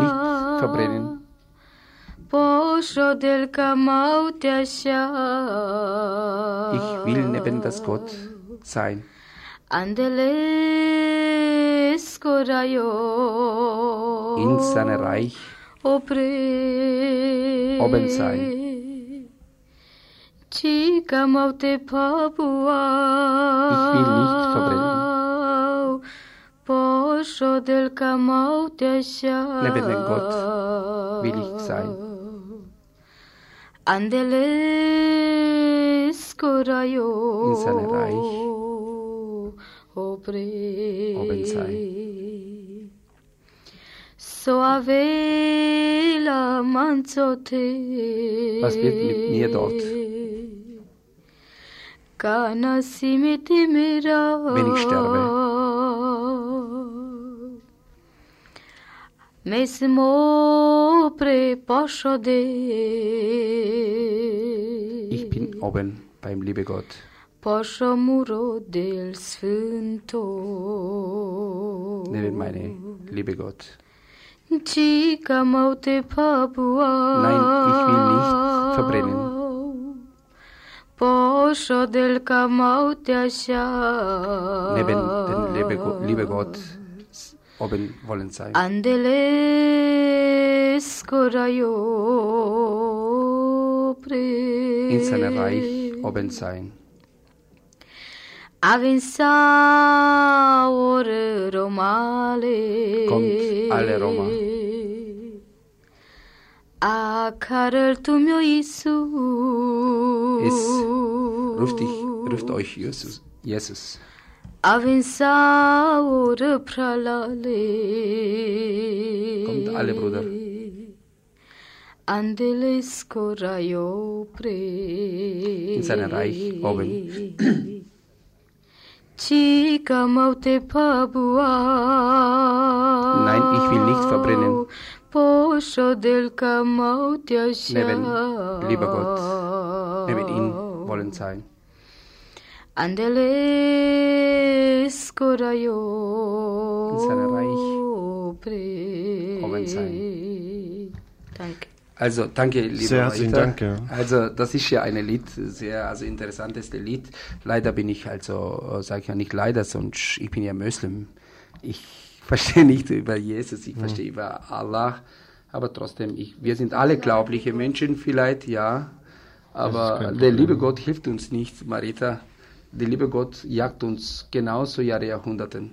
nicht verbrennen. Ich will neben das Gott sein. Andeles In seinem Reich oben sein. Ich will nicht verbrennen. Neben dem Gott will ich sein. Andeles corayo in seinem Reich oben sein. Soavela manzote. Was wird mit mir dort? Wenn ich sterbe. Mesmo pre poshode. Ich bin oben beim liebe Gott. Neben meine liebe Gott. Chica maute papua. Nein, ich will nicht verbrennen. Neben den liebe Gott oben wollen sein. In seinem Reich oben sein. Kommt alle Roma. A carul tu mio Isus. Ruft dich, ruft euch Jesus. Jesus. Avinsa ore pralale. Kommt alle Brüder. Andele scoraio pre. In seinem Reich oben. Chica maute pabua. Nein, ich will nicht verbrennen. Posho del camaute așa. Neben lieber Gott, neben ihm wollen sein. Andele scoraio. In seinem Reich pre. oben Danke. Also danke, lieber Sehr herzlichen. Dank, ja. Also das ist ja ein Lied, sehr also interessanteste Lied. Leider bin ich also, sage ich ja nicht leider, sonst ich bin ja Muslim. Ich verstehe nicht über Jesus, ich verstehe über Allah, aber trotzdem, ich, wir sind alle glaubliche Menschen vielleicht, ja, aber der liebe Gott hilft uns nicht, Marita. Der liebe Gott jagt uns genauso Jahre, Jahrhunderten.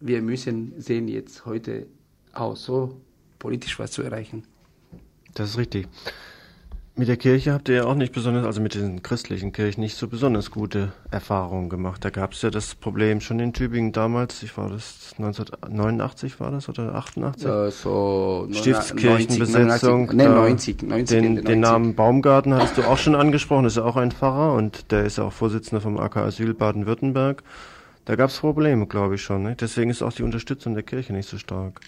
Wir müssen sehen jetzt heute auch so politisch was zu erreichen. Das ist richtig. Mit der Kirche habt ihr ja auch nicht besonders, also mit den christlichen Kirchen nicht so besonders gute Erfahrungen gemacht. Da gab es ja das Problem schon in Tübingen damals, ich war das 1989 war das oder 88? Äh, so Stiftskirchenbesetzung. 90, da 90, 90, den, Ende den 90. Namen Baumgarten hattest du auch schon angesprochen, das ist ja auch ein Pfarrer und der ist ja auch Vorsitzender vom AK Asyl Baden-Württemberg. Da gab es Probleme, glaube ich schon. Ne? Deswegen ist auch die Unterstützung der Kirche nicht so stark.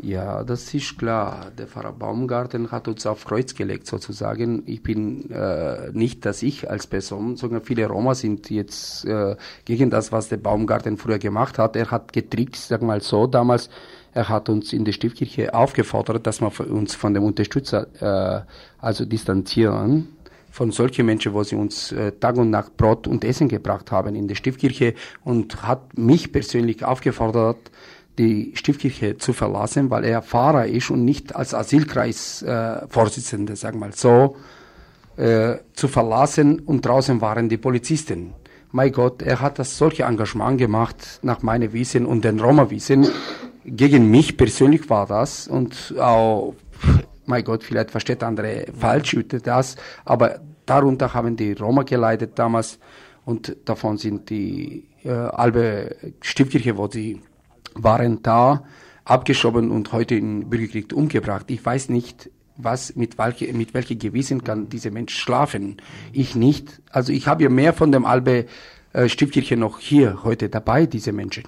Ja, das ist klar. Der Pfarrer Baumgarten hat uns auf Kreuz gelegt, sozusagen. Ich bin äh, nicht, dass ich als Person, sondern viele Roma sind jetzt äh, gegen das, was der Baumgarten früher gemacht hat. Er hat getrickt, sag mal so, damals. Er hat uns in der Stiftkirche aufgefordert, dass wir uns von dem Unterstützer äh, also distanzieren von solchen Menschen, wo sie uns äh, Tag und Nacht Brot und Essen gebracht haben in der Stiftkirche und hat mich persönlich aufgefordert, die Stiftkirche zu verlassen, weil er Pfarrer ist und nicht als Asylkreisvorsitzender, äh, sagen wir mal so, äh, zu verlassen und draußen waren die Polizisten. Mein Gott, er hat das solche Engagement gemacht nach meinem Wissen und den Roma-Wissen. Gegen mich persönlich war das und auch, mein Gott, vielleicht versteht andere falsch das, aber darunter haben die Roma geleitet damals und davon sind die äh, halbe Stiftkirche, wo sie waren da abgeschoben und heute in Bürgerkrieg umgebracht. Ich weiß nicht, was mit welche mit welche Gewissen kann dieser Mensch schlafen. Ich nicht. Also ich habe ja mehr von dem Albe äh, Stiftkirche noch hier heute dabei, diese Menschen.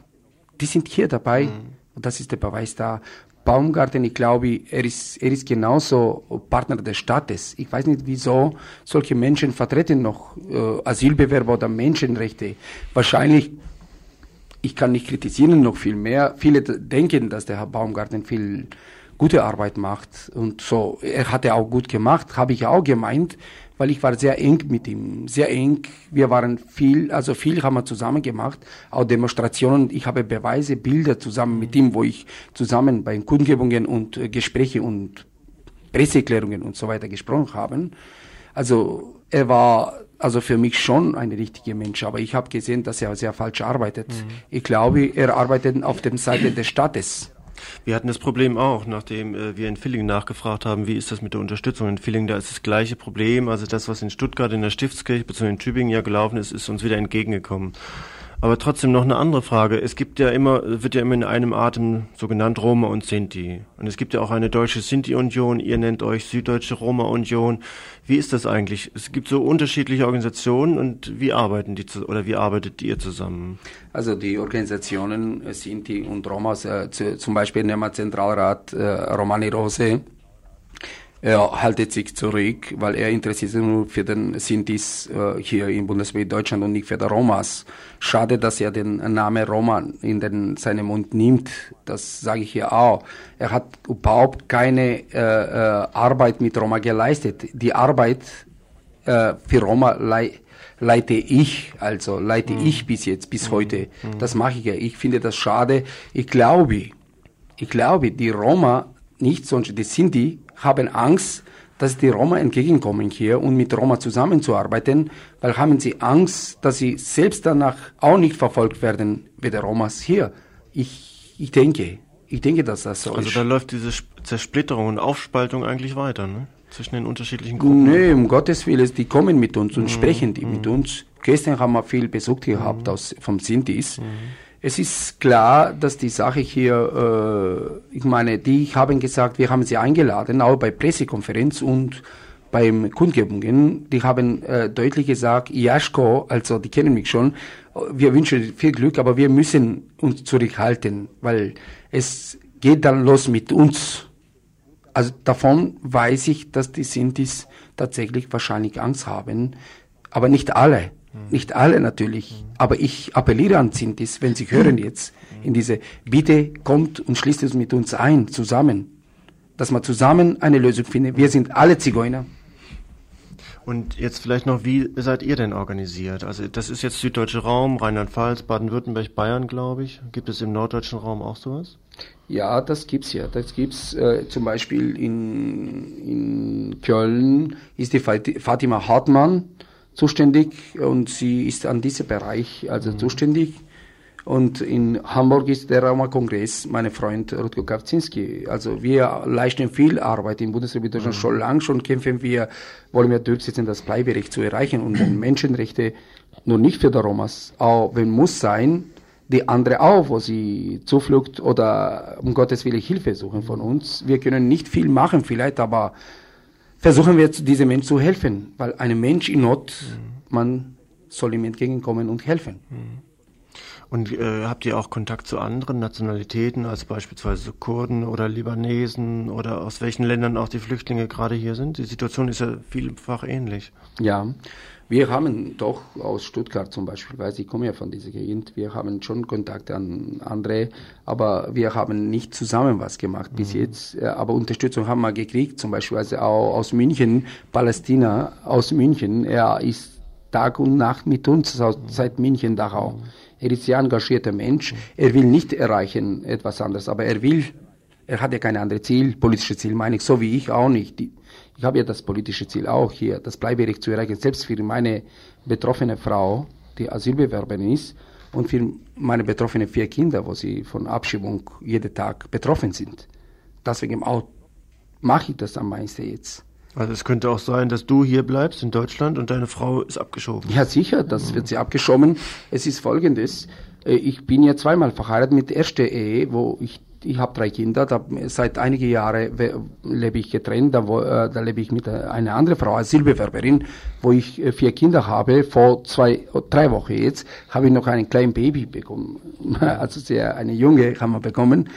Die sind hier dabei und das ist der Beweis da. Baumgarten, ich glaube, er ist, er ist genauso Partner des Staates. Ich weiß nicht, wieso solche Menschen vertreten noch äh, Asylbewerber oder Menschenrechte. Wahrscheinlich ich kann nicht kritisieren noch viel mehr. Viele denken, dass der Herr Baumgarten viel gute Arbeit macht und so. Er hat ja auch gut gemacht, habe ich auch gemeint, weil ich war sehr eng mit ihm, sehr eng. Wir waren viel, also viel haben wir zusammen gemacht, auch Demonstrationen. Ich habe Beweise, Bilder zusammen mit ihm, wo ich zusammen bei Kundgebungen und äh, Gespräche und Presseerklärungen und so weiter gesprochen haben. Also er war also für mich schon ein richtiger Mensch, aber ich habe gesehen, dass er sehr falsch arbeitet. Ich glaube, er arbeitet auf der Seite des Staates. Wir hatten das Problem auch, nachdem äh, wir in Villingen nachgefragt haben, wie ist das mit der Unterstützung in Villingen, da ist das gleiche Problem, also das, was in Stuttgart in der Stiftskirche bzw. in Tübingen ja gelaufen ist, ist uns wieder entgegengekommen. Aber trotzdem noch eine andere Frage. Es gibt ja immer, wird ja immer in einem Atem so genannt Roma und Sinti. Und es gibt ja auch eine deutsche Sinti-Union. Ihr nennt euch Süddeutsche Roma-Union. Wie ist das eigentlich? Es gibt so unterschiedliche Organisationen und wie arbeiten die zu, oder wie arbeitet ihr zusammen? Also die Organisationen äh, Sinti und Romas, äh, zu, zum Beispiel nehmen wir Zentralrat äh, Romani Rose, er haltet sich zurück, weil er interessiert sich nur für den Sintis äh, hier in Bundesrepublik Deutschland und nicht für die Romas. Schade, dass er den Namen Roma in den, seinen Mund nimmt. Das sage ich hier auch. Er hat überhaupt keine äh, äh, Arbeit mit Roma geleistet. Die Arbeit äh, für Roma lei leite ich, also leite mhm. ich bis jetzt, bis mhm. heute. Mhm. Das mache ich ja. Ich finde das schade. Ich glaube, ich glaube, die Roma nicht, sondern die Sinti haben Angst, dass die Roma entgegenkommen hier und mit Roma zusammenzuarbeiten, weil haben sie Angst, dass sie selbst danach auch nicht verfolgt werden wie die Romas hier. Ich, ich denke, ich denke, dass das so also ist. Also da läuft diese Zersplitterung und Aufspaltung eigentlich weiter, ne? Zwischen den unterschiedlichen Gruppen. Nee, um Gottes Willen, die kommen mit uns und mhm. sprechen die mhm. mit uns. Gestern haben wir viel Besuch gehabt mhm. aus, vom Sintis. Mhm. Es ist klar, dass die Sache hier, äh, ich meine, die haben gesagt, wir haben sie eingeladen, auch bei Pressekonferenz und beim Kundgebungen, die haben äh, deutlich gesagt, Jaschko, also die kennen mich schon, wir wünschen viel Glück, aber wir müssen uns zurückhalten, weil es geht dann los mit uns. Also davon weiß ich, dass die Sintis tatsächlich wahrscheinlich Angst haben, aber nicht alle. Nicht alle natürlich, aber ich appelliere an Sintis, wenn Sie hören jetzt in diese, bitte kommt und schließt es mit uns ein, zusammen, dass wir zusammen eine Lösung finden. Wir sind alle Zigeuner. Und jetzt vielleicht noch, wie seid ihr denn organisiert? Also das ist jetzt süddeutsche Raum, Rheinland-Pfalz, Baden-Württemberg, Bayern, glaube ich. Gibt es im norddeutschen Raum auch sowas? Ja, das gibt's ja. Das gibt's äh, zum Beispiel in, in Köln ist die Fatima Hartmann, zuständig und sie ist an diesem Bereich also mhm. zuständig. Und in Hamburg ist der Roma-Kongress, mein Freund Rutko Kawczynski. Also wir leisten viel Arbeit im Bundesrepublik Deutschland. Mhm. Schon lang schon kämpfen wir, wollen wir durchsetzen, das Bleiberecht zu erreichen und Menschenrechte nur nicht für die Romas, auch wenn muss sein, die andere auch, wo sie Zuflucht oder um Gottes Willen Hilfe suchen von uns. Wir können nicht viel machen vielleicht, aber versuchen wir diesem Menschen zu helfen, weil ein Mensch in Not, mhm. man soll ihm entgegenkommen und helfen. Mhm. Und äh, habt ihr auch Kontakt zu anderen Nationalitäten, als beispielsweise Kurden oder Libanesen oder aus welchen Ländern auch die Flüchtlinge gerade hier sind? Die Situation ist ja vielfach ähnlich. Ja, wir haben doch aus Stuttgart zum Beispiel, weil ich komme ja von dieser Gegend, wir haben schon Kontakt an andere, aber wir haben nicht zusammen was gemacht bis mhm. jetzt. Aber Unterstützung haben wir gekriegt, zum Beispiel also auch aus München, Palästina aus München. Er ist Tag und Nacht mit uns mhm. seit München Dachau. Mhm. Er ist sehr engagierter Mensch. Mhm. Er will nicht erreichen etwas anderes, aber er will, er hat ja keine andere Ziel, politische Ziel meine ich, so wie ich auch nicht. Ich habe ja das politische Ziel auch hier, das Bleiberecht zu erreichen, selbst für meine betroffene Frau, die Asylbewerberin ist, und für meine betroffenen vier Kinder, wo sie von Abschiebung jeden Tag betroffen sind. Deswegen auch mache ich das am meisten jetzt. Also es könnte auch sein, dass du hier bleibst in Deutschland und deine Frau ist abgeschoben. Ja, sicher, das wird sie abgeschoben. Es ist folgendes. Äh, ich bin ja zweimal verheiratet mit der ersten Ehe, wo ich ich habe drei Kinder, da, seit einige Jahre lebe ich getrennt, da, wo, äh, da lebe ich mit einer anderen Frau, als Silbewerberin, wo ich äh, vier Kinder habe. Vor zwei, drei Wochen jetzt habe ich noch einen kleinen Baby bekommen, also sehr eine Junge haben wir bekommen.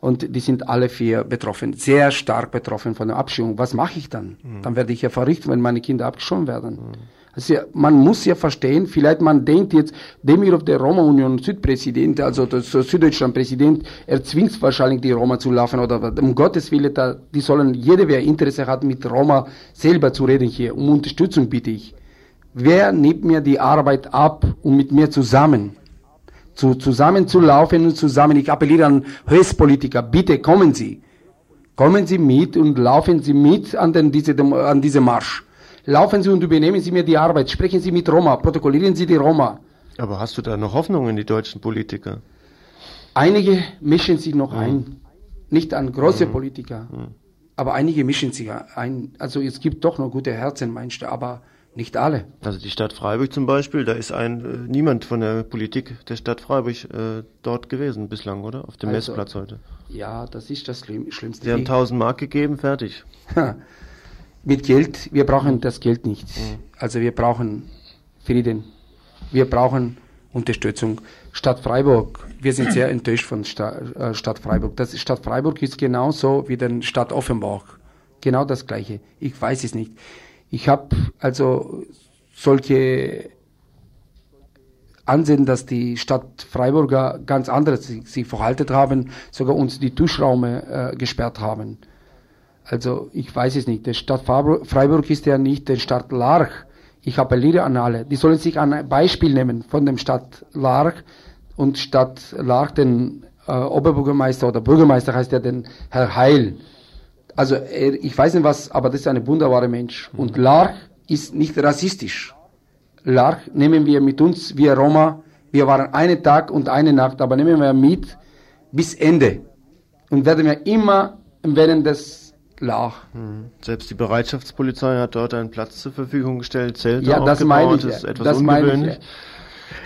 Und die sind alle vier betroffen, sehr stark betroffen von der Abschiebung. Was mache ich dann? Mhm. Dann werde ich ja verrückt, wenn meine Kinder abgeschoben werden. Mhm. Also man muss ja verstehen, vielleicht man denkt jetzt, Demirov, der Roma-Union Südpräsident, also der Süddeutschland-Präsident, er zwingt wahrscheinlich die Roma zu laufen oder um Gottes Willen, da, die sollen, jeder, wer Interesse hat, mit Roma selber zu reden hier. Um Unterstützung bitte ich. Wer nimmt mir die Arbeit ab und mit mir zusammen? Zu, zusammen zu laufen und zusammen, ich appelliere an Höchstpolitiker, bitte kommen Sie. Kommen Sie mit und laufen Sie mit an, den, diese, an diese Marsch. Laufen Sie und übernehmen Sie mir die Arbeit. Sprechen Sie mit Roma. Protokollieren Sie die Roma. Aber hast du da noch Hoffnung in die deutschen Politiker? Einige mischen sich noch mhm. ein. Nicht an große mhm. Politiker. Mhm. Aber einige mischen sich ein. Also es gibt doch noch gute Herzen, meinst du. Aber Nicht alle. Also die Stadt Freiburg zum Beispiel, da ist ein äh, niemand von der Politik der Stadt Freiburg äh, dort gewesen bislang, oder? Auf dem Also- Messplatz heute. Ja, das ist das Schlimm Schlimmste. Sie haben Ich- 1000 Mark gegeben, fertig. Mit Geld, wir brauchen das Geld nicht. Also wir brauchen Frieden. Wir brauchen Unterstützung. Stadt Freiburg, wir sind sehr enttäuscht von Sta äh, Stadt Freiburg. Das Stadt Freiburg ist genauso wie den Stadt Offenbach. Genau das gleiche. Ich weiß es nicht. Ich habe also solche ansehen, dass die Stadt Freiburger ganz anders sich, sich verhalten haben, sogar uns die Duschraume äh, gesperrt haben. Also ich weiß es nicht. Die Stadt Freiburg ist ja nicht die Stadt Larch. Ich appelliere an alle. Die sollen sich ein Beispiel nehmen von dem Stadt Larch und Stadt Larch den äh, Oberbürgermeister oder Bürgermeister heißt ja den Herr Heil. Also er, ich weiß nicht was, aber das ist ein wunderbarer Mensch. Und Larch ist nicht rassistisch. Larch nehmen wir mit uns, wir Roma, wir waren einen Tag und eine Nacht, aber nehmen wir mit bis Ende. Und werden wir immer während des Larch. Selbst die Bereitschaftspolizei hat dort einen Platz zur Verfügung gestellt, Zelte Ja, das meine ich, das ist etwas Das ich, ungewöhnlich. ja.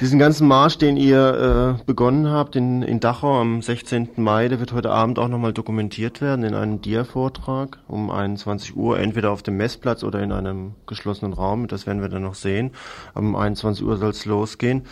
Diesen ganzen Marsch, den ihr äh, begonnen habt in, in Dachau am 16. Mai, der wird heute Abend auch nochmal dokumentiert werden in einem Dia-Vortrag um 21 Uhr, entweder auf dem Messplatz oder in einem geschlossenen Raum. Das werden wir dann noch sehen. Um 21 Uhr soll es losgehen.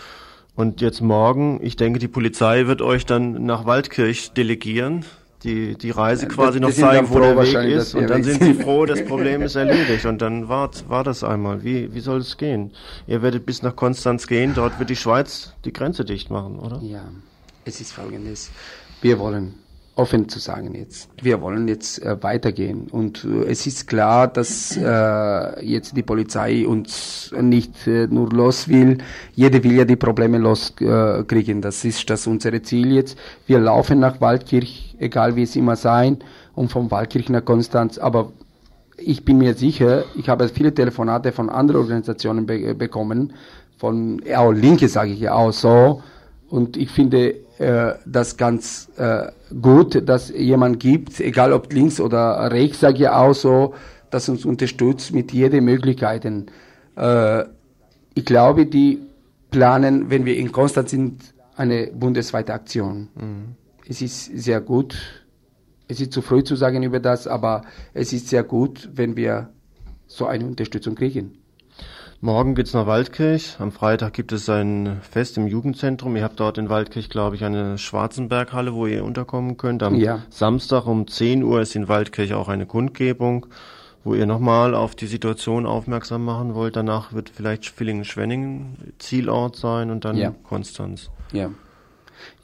Und jetzt morgen, ich denke, die Polizei wird euch dann nach Waldkirch delegieren, die, die Reise quasi wir noch zeigen, wo der Weg ist. Und dann sind sie froh, das Problem ist erledigt. Und dann war, war das einmal. Wie, wie soll es gehen? Ihr werdet bis nach Konstanz gehen, dort wird die Schweiz die Grenze dicht machen, oder? Ja, es ist folgendes. Wir wollen, offen zu sagen jetzt, wir wollen jetzt äh, weitergehen. Und äh, es ist klar, dass äh, jetzt die Polizei uns nicht äh, nur los will. Jeder will ja die Probleme loskriegen. Kriegen. das ist das unsere Ziel jetzt. Wir laufen nach Waldkirch, egal wie es immer sein, und vom Waldkirch nach Konstanz. Aber ich bin mir sicher, ich habe viele Telefonate von anderen Organisationen be bekommen, von auch Linke sage ich ja auch so. Und ich finde äh, das ganz äh, gut, dass jemand gibt, egal ob links oder rechts, sage ich auch so, dass uns unterstützt mit jede Möglichkeiten. Äh, ich glaube, die planen, wenn wir in Konstanz sind, eine bundesweite Aktion. Es ist sehr gut. Es ist zu früh zu sagen über das, aber es ist sehr gut, wenn wir so eine Unterstützung kriegen. Morgen geht's nach Waldkirch. Am Freitag gibt es ein Fest im Jugendzentrum. Ihr habt dort in Waldkirch, glaube ich, eine Schwarzenberghalle, wo ihr unterkommen könnt. Am Ja. Samstag um 10 Uhr ist in Waldkirch auch eine Kundgebung, wo ihr nochmal auf die Situation aufmerksam machen wollt. Danach wird vielleicht Villingen-Schwenningen Zielort sein und dann Ja. Konstanz. Ja.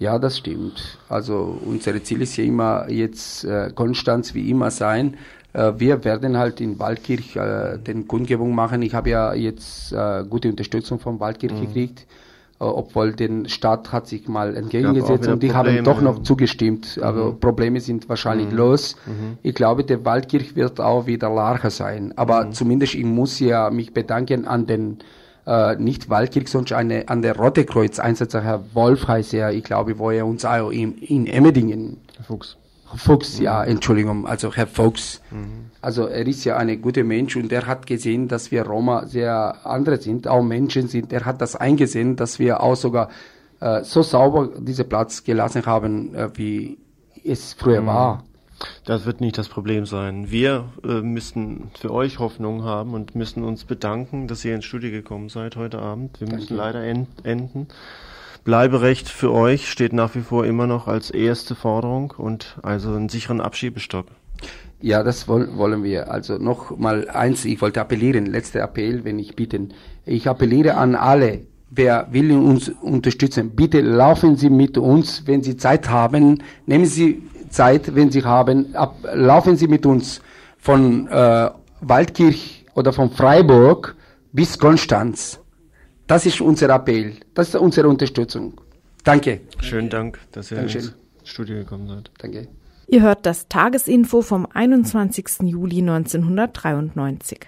Ja, das stimmt. Also unser Ziel ist ja immer jetzt äh, Konstanz wie immer sein. Äh, wir werden halt in Waldkirch äh, den Kundgebung machen. Ich habe ja jetzt äh, gute Unterstützung von Waldkirch Mhm. gekriegt, äh, obwohl den Staat hat sich mal entgegengesetzt und die haben Probleme, doch noch ja. Mhm. zugestimmt. Aber Probleme sind wahrscheinlich los. Ich glaube, der Waldkirch wird auch wieder Larche sein. Aber Mhm. zumindest ich muss ja mich bedanken an den äh, nicht Waldkirch, sondern eine, an der Rote Kreuz Einsetzer, Herr Wolf heißt er, ich glaube, wo er uns auch in, in Emmendingen, Fuchs. Fuchs, ja, Entschuldigung, also Herr Fuchs. Also er ist ja ein guter Mensch und er hat gesehen, dass wir Roma sehr andere sind, auch Menschen sind. Er hat das eingesehen, dass wir auch sogar äh, so sauber diesen Platz gelassen haben, äh, wie es früher war. Das wird nicht das Problem sein. Wir äh, müssen für euch Hoffnung haben und müssen uns bedanken, dass ihr ins Studio gekommen seid heute Abend. Wir müssen leider en enden. Bleiberecht für euch steht nach wie vor immer noch als erste Forderung und also einen sicheren Abschiebestopp. Ja, das woll wollen wir. Also noch mal eins, ich wollte appellieren, letzter Appell, wenn ich bitten. Ich appelliere an alle, wer will uns unterstützen, bitte laufen Sie mit uns, wenn Sie Zeit haben, nehmen Sie Zeit, wenn Sie haben, ab, laufen Sie mit uns von äh, Waldkirch oder von Freiburg bis Konstanz. Das ist unser Appell, das ist unsere Unterstützung. Danke. Schönen Dank, dass ihr Dankeschön. ins Studio gekommen seid. Danke. Ihr hört das Tagesinfo vom 21. Juli 1993.